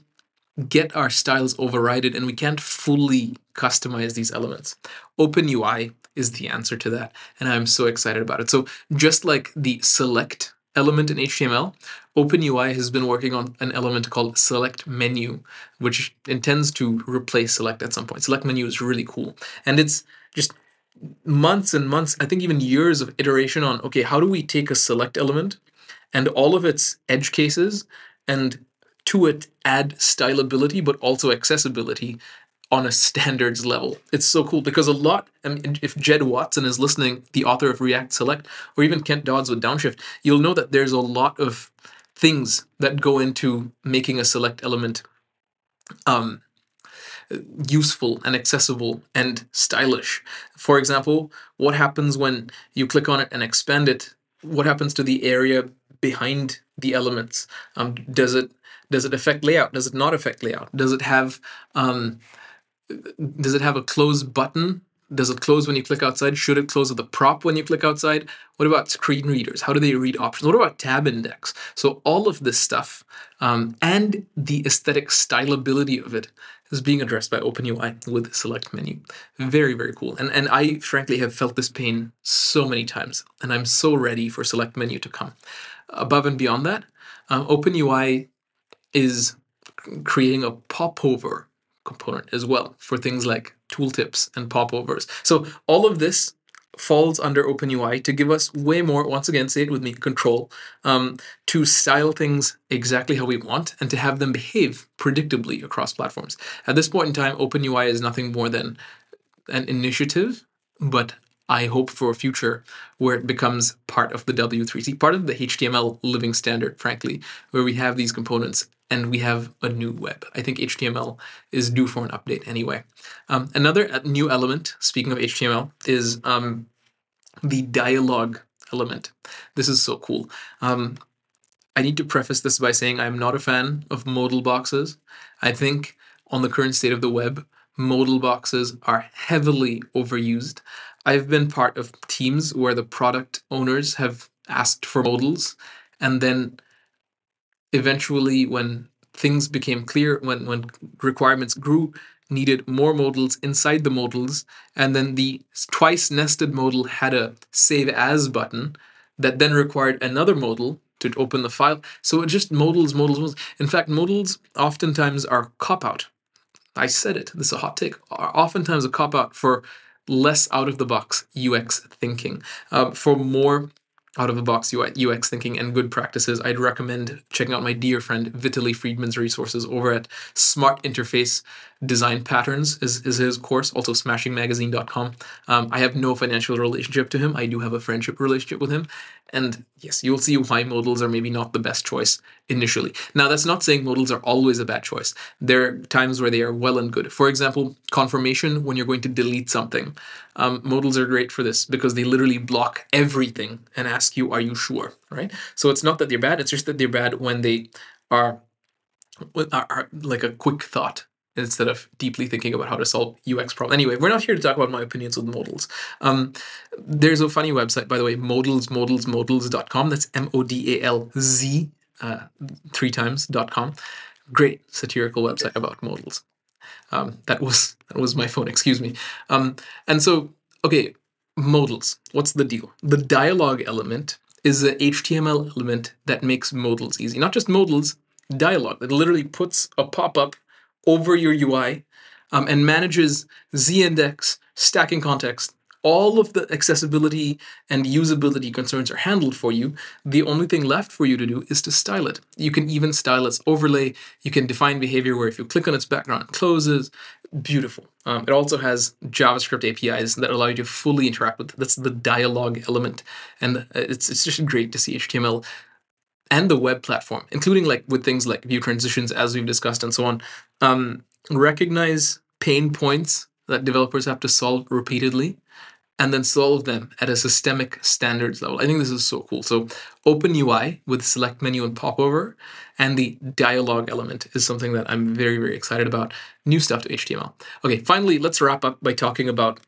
get our styles overridden and we can't fully customize these elements. Open UI is the answer to that, and I'm so excited about it. So, just like the select element in HTML, OpenUI has been working on an element called select menu, which intends to replace select at some point. Select menu is really cool, and it's just months and months, I think even years of iteration on okay, how do we take a select element and all of its edge cases and to it add stylability but also accessibility on a standards level. It's so cool because a lot, I mean, if Jed Watson is listening, the author of React Select, or even Kent Dodds with Downshift, you'll know that there's a lot of things that go into making a select element um, useful and accessible and stylish. For example, what happens when you click on it and expand it? What happens to the area behind the elements? Um, does it does it affect layout? Does it not affect layout? Does it have um, does it have a close button? Does it close when you click outside? Should it close with a prop when you click outside? What about screen readers? How do they read options? What about tab index? So all of this stuff um, and the aesthetic stylability of it is being addressed by OpenUI with select menu. Very, very cool. And, and I frankly have felt this pain so many times, and I'm so ready for select menu to come. Above and beyond that, um, OpenUI is creating a popover component as well for things like tooltips and popovers. So all of this falls under OpenUI to give us way more, once again, say it with me, control, um, to style things exactly how we want and to have them behave predictably across platforms. At this point in time, OpenUI is nothing more than an initiative, but I hope for a future where it becomes part of the W3C, part of the HTML living standard, frankly, where we have these components and we have a new web. I think HTML is due for an update anyway. Um, another uh, new element, speaking of HTML, is um, the dialogue element. This is so cool. Um, I need to preface this by saying I'm not a fan of modal boxes. I think on the current state of the web, modal boxes are heavily overused. I've been part of teams where the product owners have asked for modals and then eventually when things became clear when when requirements grew needed more modals inside the modals and then the twice nested modal had a save as button that then required another modal to open the file. So it just modals modals modals in fact modals oftentimes are cop out i said it this is a hot take are oftentimes a cop out for less out of the box ux thinking uh, for more out of the box UX thinking and good practices, I'd recommend checking out my dear friend Vitaly Friedman's resources over at Smart Interface Design Patterns is, is his course, also smashingmagazine.com. Um, I have no financial relationship to him. I do have a friendship relationship with him. And yes, you'll see why modals are maybe not the best choice initially. Now, that's not saying modals are always a bad choice. There are times where they are well and good. For example, confirmation when you're going to delete something. Um, modals are great for this because they literally block everything and ask you, are you sure? Right? So it's not that they're bad, it's just that they're bad when they are, are, are like a quick thought instead of deeply thinking about how to solve UX problem. Anyway, we're not here to talk about my opinions with modals. Um, there's a funny website, by the way, modals, modals, modals.com. That's M O D A L Z uh, three times dot com. Great satirical website about modals. Um, that was that was my phone. Excuse me. Um, and so, okay, modals. What's the deal? The dialogue element is the HTML element that makes modals easy. Not just modals, dialogue that literally puts a pop up over your UI um, and manages z-index, stacking context, all of the accessibility and usability concerns are handled for you. The only thing left for you to do is to style it. You can even style its overlay. You can define behavior where if you click on its background, it closes. Beautiful. Um, it also has JavaScript APIs that allow you to fully interact with. That's the dialogue element, and it's it's just great to see HTML and the web platform, including like with things like view transitions, as we've discussed, and so on, um, recognize pain points that developers have to solve repeatedly and then solve them at a systemic standards level. I think this is so cool. So open UI with select menu and popover and the dialogue element is something that I'm very, very excited about. New stuff to HTML. Okay, finally, let's wrap up by talking about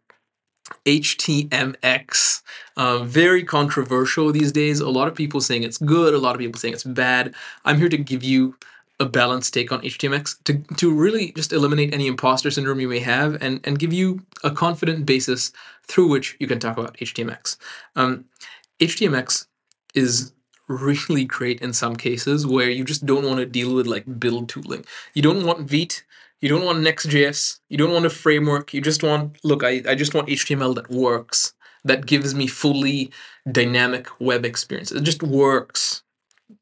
HTMX. Uh, very controversial these days. A lot of people saying it's good, a lot of people saying it's bad. I'm here to give you a balanced take on HTMX to, to really just eliminate any imposter syndrome you may have and, and give you a confident basis through which you can talk about HTMX. Um, HTMX is really great in some cases where you just don't want to deal with like build tooling. You don't want Vite you don't want Next.js. You don't want a framework. You just want, look, I, I just want HTML that works, that gives me fully dynamic web experience. It just works.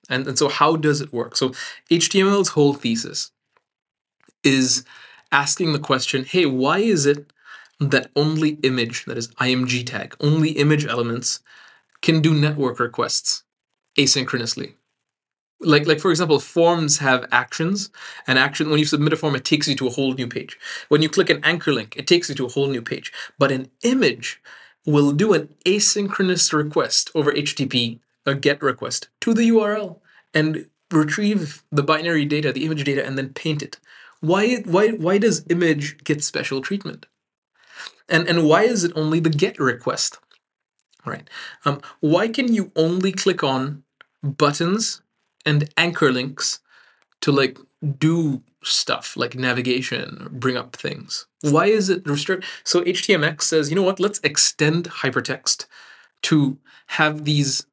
And, and so, how does it work? So, HTML's whole thesis is asking the question hey, why is it that only image, that is IMG tag, only image elements can do network requests asynchronously? like like for example forms have actions and action when you submit a form it takes you to a whole new page when you click an anchor link it takes you to a whole new page but an image will do an asynchronous request over http a get request to the url and retrieve the binary data the image data and then paint it. Why why why does image get special treatment? And and why is it only the get request? Right. Um, why can you only click on buttons and anchor links to like do stuff like navigation bring up things why is it restrict so htmx says you know what let's extend hypertext to have these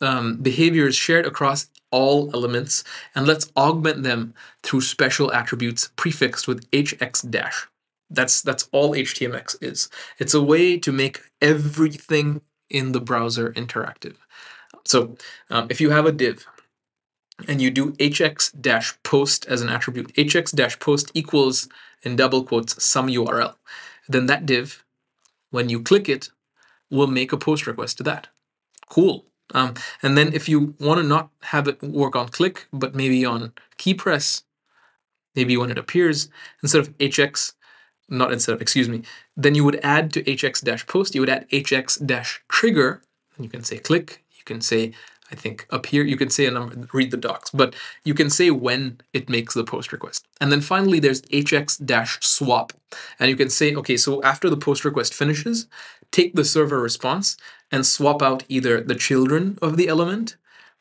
um, behaviors shared across all elements and let's augment them through special attributes prefixed with hx dash That's that's all HTMX is. It's a way to make everything in the browser interactive. So um, if you have a div and you do hx post as an attribute, hx post equals in double quotes some URL, then that div, when you click it, will make a post request to that. Cool. Um, and then if you want to not have it work on click, but maybe on key press, maybe when it appears, instead of hx, not instead of, excuse me, then you would add to hx post, you would add hx trigger, and you can say click, you can say I think up here you can say a number, read the docs, but you can say when it makes the post request. And then finally there's hx swap. And you can say, okay, so after the post request finishes, take the server response and swap out either the children of the element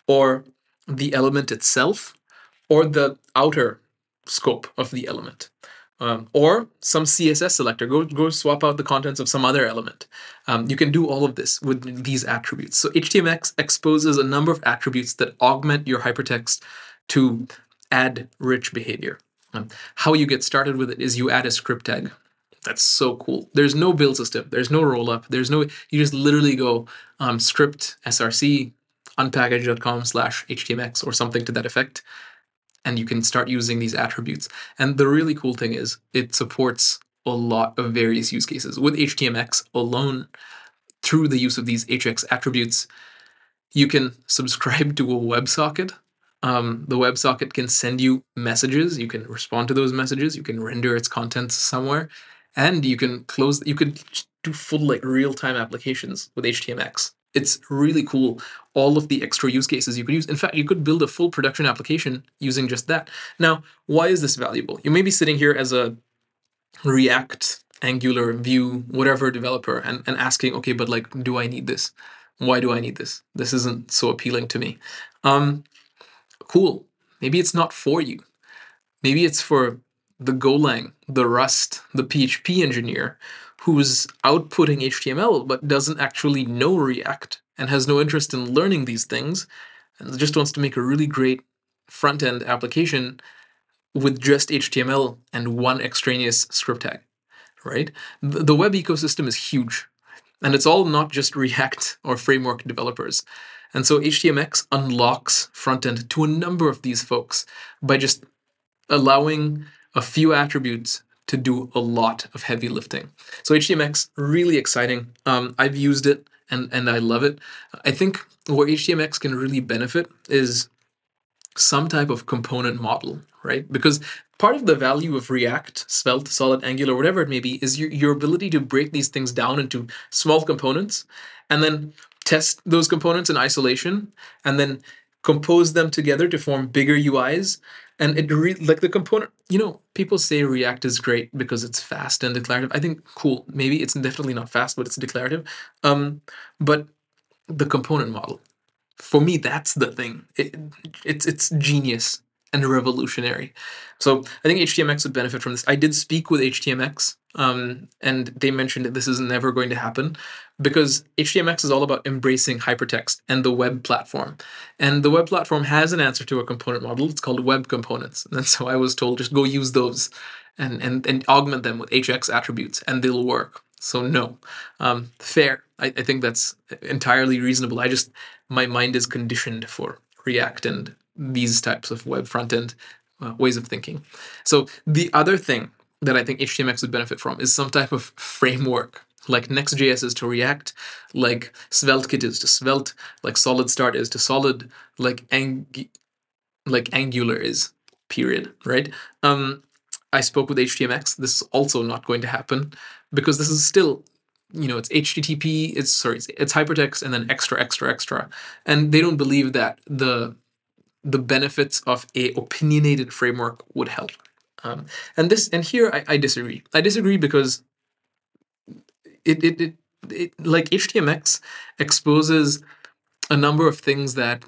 or the element itself or the outer scope of the element um, or some CSS selector. Go go swap out the contents of some other element. Um, you can do all of this with these attributes. So HTMX exposes a number of attributes that augment your hypertext to add rich behavior. Um, how you get started with it is you add a script tag. That's so cool. There's no build system. There's no rollup. There's no. You just literally go um, script src unpkg.com slash htmx or something to that effect and you can start using these attributes. And the really cool thing is it supports a lot of various use cases. With HTMX alone, through the use of these HX attributes, you can subscribe to a WebSocket. Um, the WebSocket can send you messages. You can respond to those messages. You can render its contents somewhere, and you can close. You could do full like real time applications with HTMX it's really cool all of the extra use cases you could use. In fact you could build a full production application using just that. Now why is this valuable? You may be sitting here as a react angular vue whatever developer and, and asking okay but like do i need this? Why do i need this? This isn't so appealing to me. Um cool. Maybe it's not for you. Maybe it's for the golang the rust the php engineer who's outputting HTML but doesn't actually know React and has no interest in learning these things and just wants to make a really great front end application with just HTML and one extraneous script tag, right? The web ecosystem is huge and it's all not just React or framework developers. And so HTMX unlocks front end to a number of these folks by just allowing a few attributes to do a lot of heavy lifting. So HTMX really exciting. Um, I've used it and and I love it. I think where HTMX can really benefit is some type of component model, right? Because part of the value of React, Svelte, Solid, Angular, whatever it may be, is your, your ability to break these things down into small components and then test those components in isolation and then compose them together to form bigger UIs and it re- like the component you know people say react is great because it's fast and declarative. I think cool maybe it's definitely not fast but it's declarative. Um, but the component model for me that's the thing. It, it's it's genius and revolutionary. So i think htmx would benefit from this. I did speak with htmx um, and they mentioned that this is never going to happen because HTMX is all about embracing hypertext and the web platform. And the web platform has an answer to a component model. It's called web components. And so I was told just go use those and, and, and augment them with HX attributes and they'll work. So no, um, fair. I, I think that's entirely reasonable. I just, my mind is conditioned for React and these types of web front end uh, ways of thinking. So the other thing that I think HTMX would benefit from is some type of framework. Like Next.js is to React, like SvelteKit is to Svelte, like Solid Start is to Solid, like Ang- like Angular is. Period. Right. Um, I spoke with HTMX. This is also not going to happen because this is still you know it's http it's sorry it's, it's, hypertext and then extra extra extra and they don't believe that the the benefits of a opinionated framework would help um, and this and here I, I disagree. I disagree because it, it, it, it like HTMX exposes a number of things that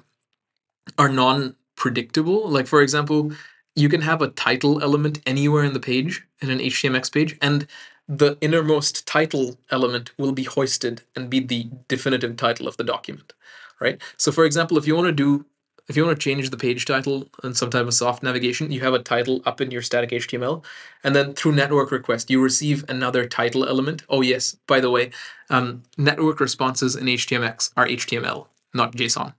are non-predictable. Like for example, you can have a title element anywhere in the page in an HTMX page, and the innermost title element will be hoisted and be the definitive title of the document, right? So for example, if you want to do if you want to change the page title and some type of soft navigation, you have a title up in your static HTML, and then through network request, you receive another title element. Oh yes, by the way, um, network responses in HTMX are HTML, not JSON,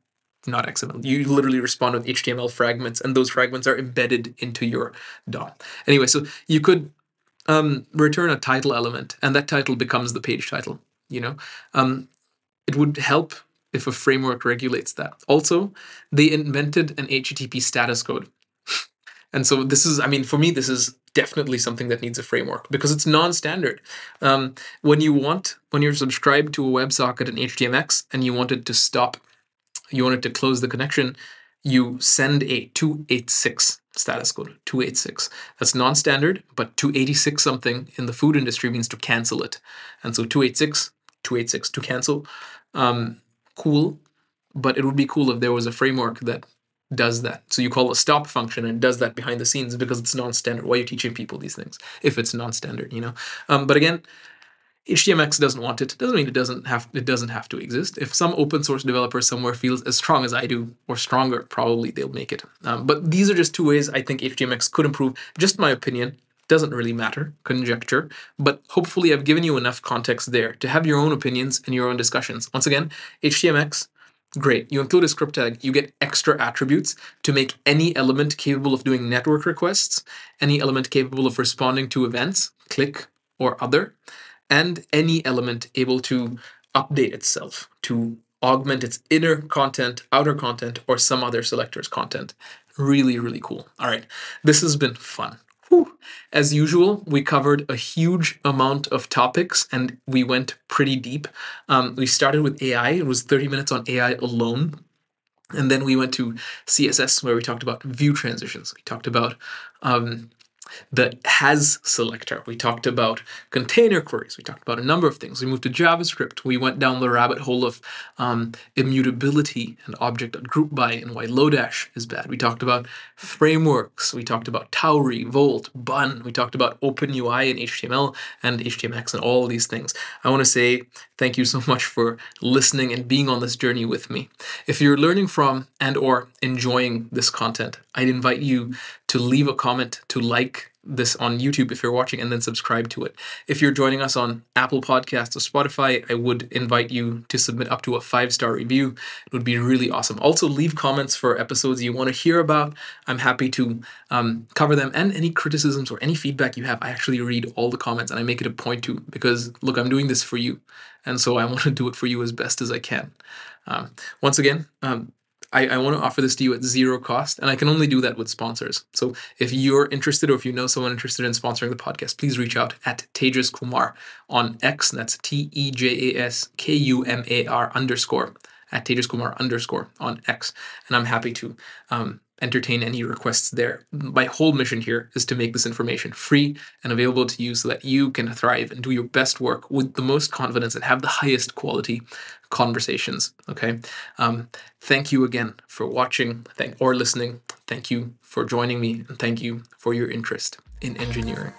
not XML. You literally respond with HTML fragments, and those fragments are embedded into your DOM. Anyway, so you could um, return a title element, and that title becomes the page title. You know, um, it would help if a framework regulates that. Also, they invented an HTTP status code. and so this is, I mean, for me, this is definitely something that needs a framework because it's non-standard. Um, when you want, when you're subscribed to a WebSocket in HTMX and you wanted to stop, you wanted to close the connection, you send a 286 status code 286 that's non-standard but 286 something in the food industry means to cancel it and so 286 286 to cancel um, cool, but it would be cool if there was a framework that does that. So you call a stop function and does that behind the scenes because it's non-standard. Why are you teaching people these things if it's non-standard? You know. Um, but again, HTMX doesn't want it. Doesn't mean it doesn't have it doesn't have to exist. If some open source developer somewhere feels as strong as I do or stronger, probably they'll make it. Um, but these are just two ways I think HTMX could improve. Just my opinion doesn't really matter, conjecture, but hopefully I've given you enough context there to have your own opinions and your own discussions. Once again, HTMX, great. You include a script tag, you get extra attributes to make any element capable of doing network requests, any element capable of responding to events, click or other, and any element able to update itself, to augment its inner content, outer content, or some other selector's content. Really, really cool. All right, this has been fun. Whew. As usual, we covered a huge amount of topics and we went pretty deep. Um, we started with AI, it was 30 minutes on AI alone. And then we went to CSS, where we talked about view transitions. We talked about um, the has selector. We talked about container queries. We talked about a number of things. We moved to JavaScript. We went down the rabbit hole of um, immutability and object.groupby and why Lodash is bad. We talked about frameworks. We talked about Tauri, vlt, Bun. We talked about OpenUI and HTML and HTMX and all these things. I want to say thank you so much for listening and being on this journey with me. If you're learning from and or enjoying this content, I'd invite you to leave a comment, to like this on YouTube if you're watching, and then subscribe to it. If you're joining us on Apple Podcasts or Spotify, I would invite you to submit up to a five star review. It would be really awesome. Also, leave comments for episodes you want to hear about. I'm happy to um, cover them and any criticisms or any feedback you have. I actually read all the comments and I make it a point to because, look, I'm doing this for you. And so I want to do it for you as best as I can. Um, once again, um, I, I want to offer this to you at zero cost, and I can only do that with sponsors. So if you're interested or if you know someone interested in sponsoring the podcast, please reach out at Tejas Kumar on X, that's T E J A S K U M A R underscore at Tejas Kumar underscore on X, and I'm happy to um, entertain any requests there. My whole mission here is to make this information free and available to you so that you can thrive and do your best work with the most confidence and have the highest quality conversations. Okay. Um, thank you again for watching thank, or listening. Thank you for joining me and thank you for your interest in engineering.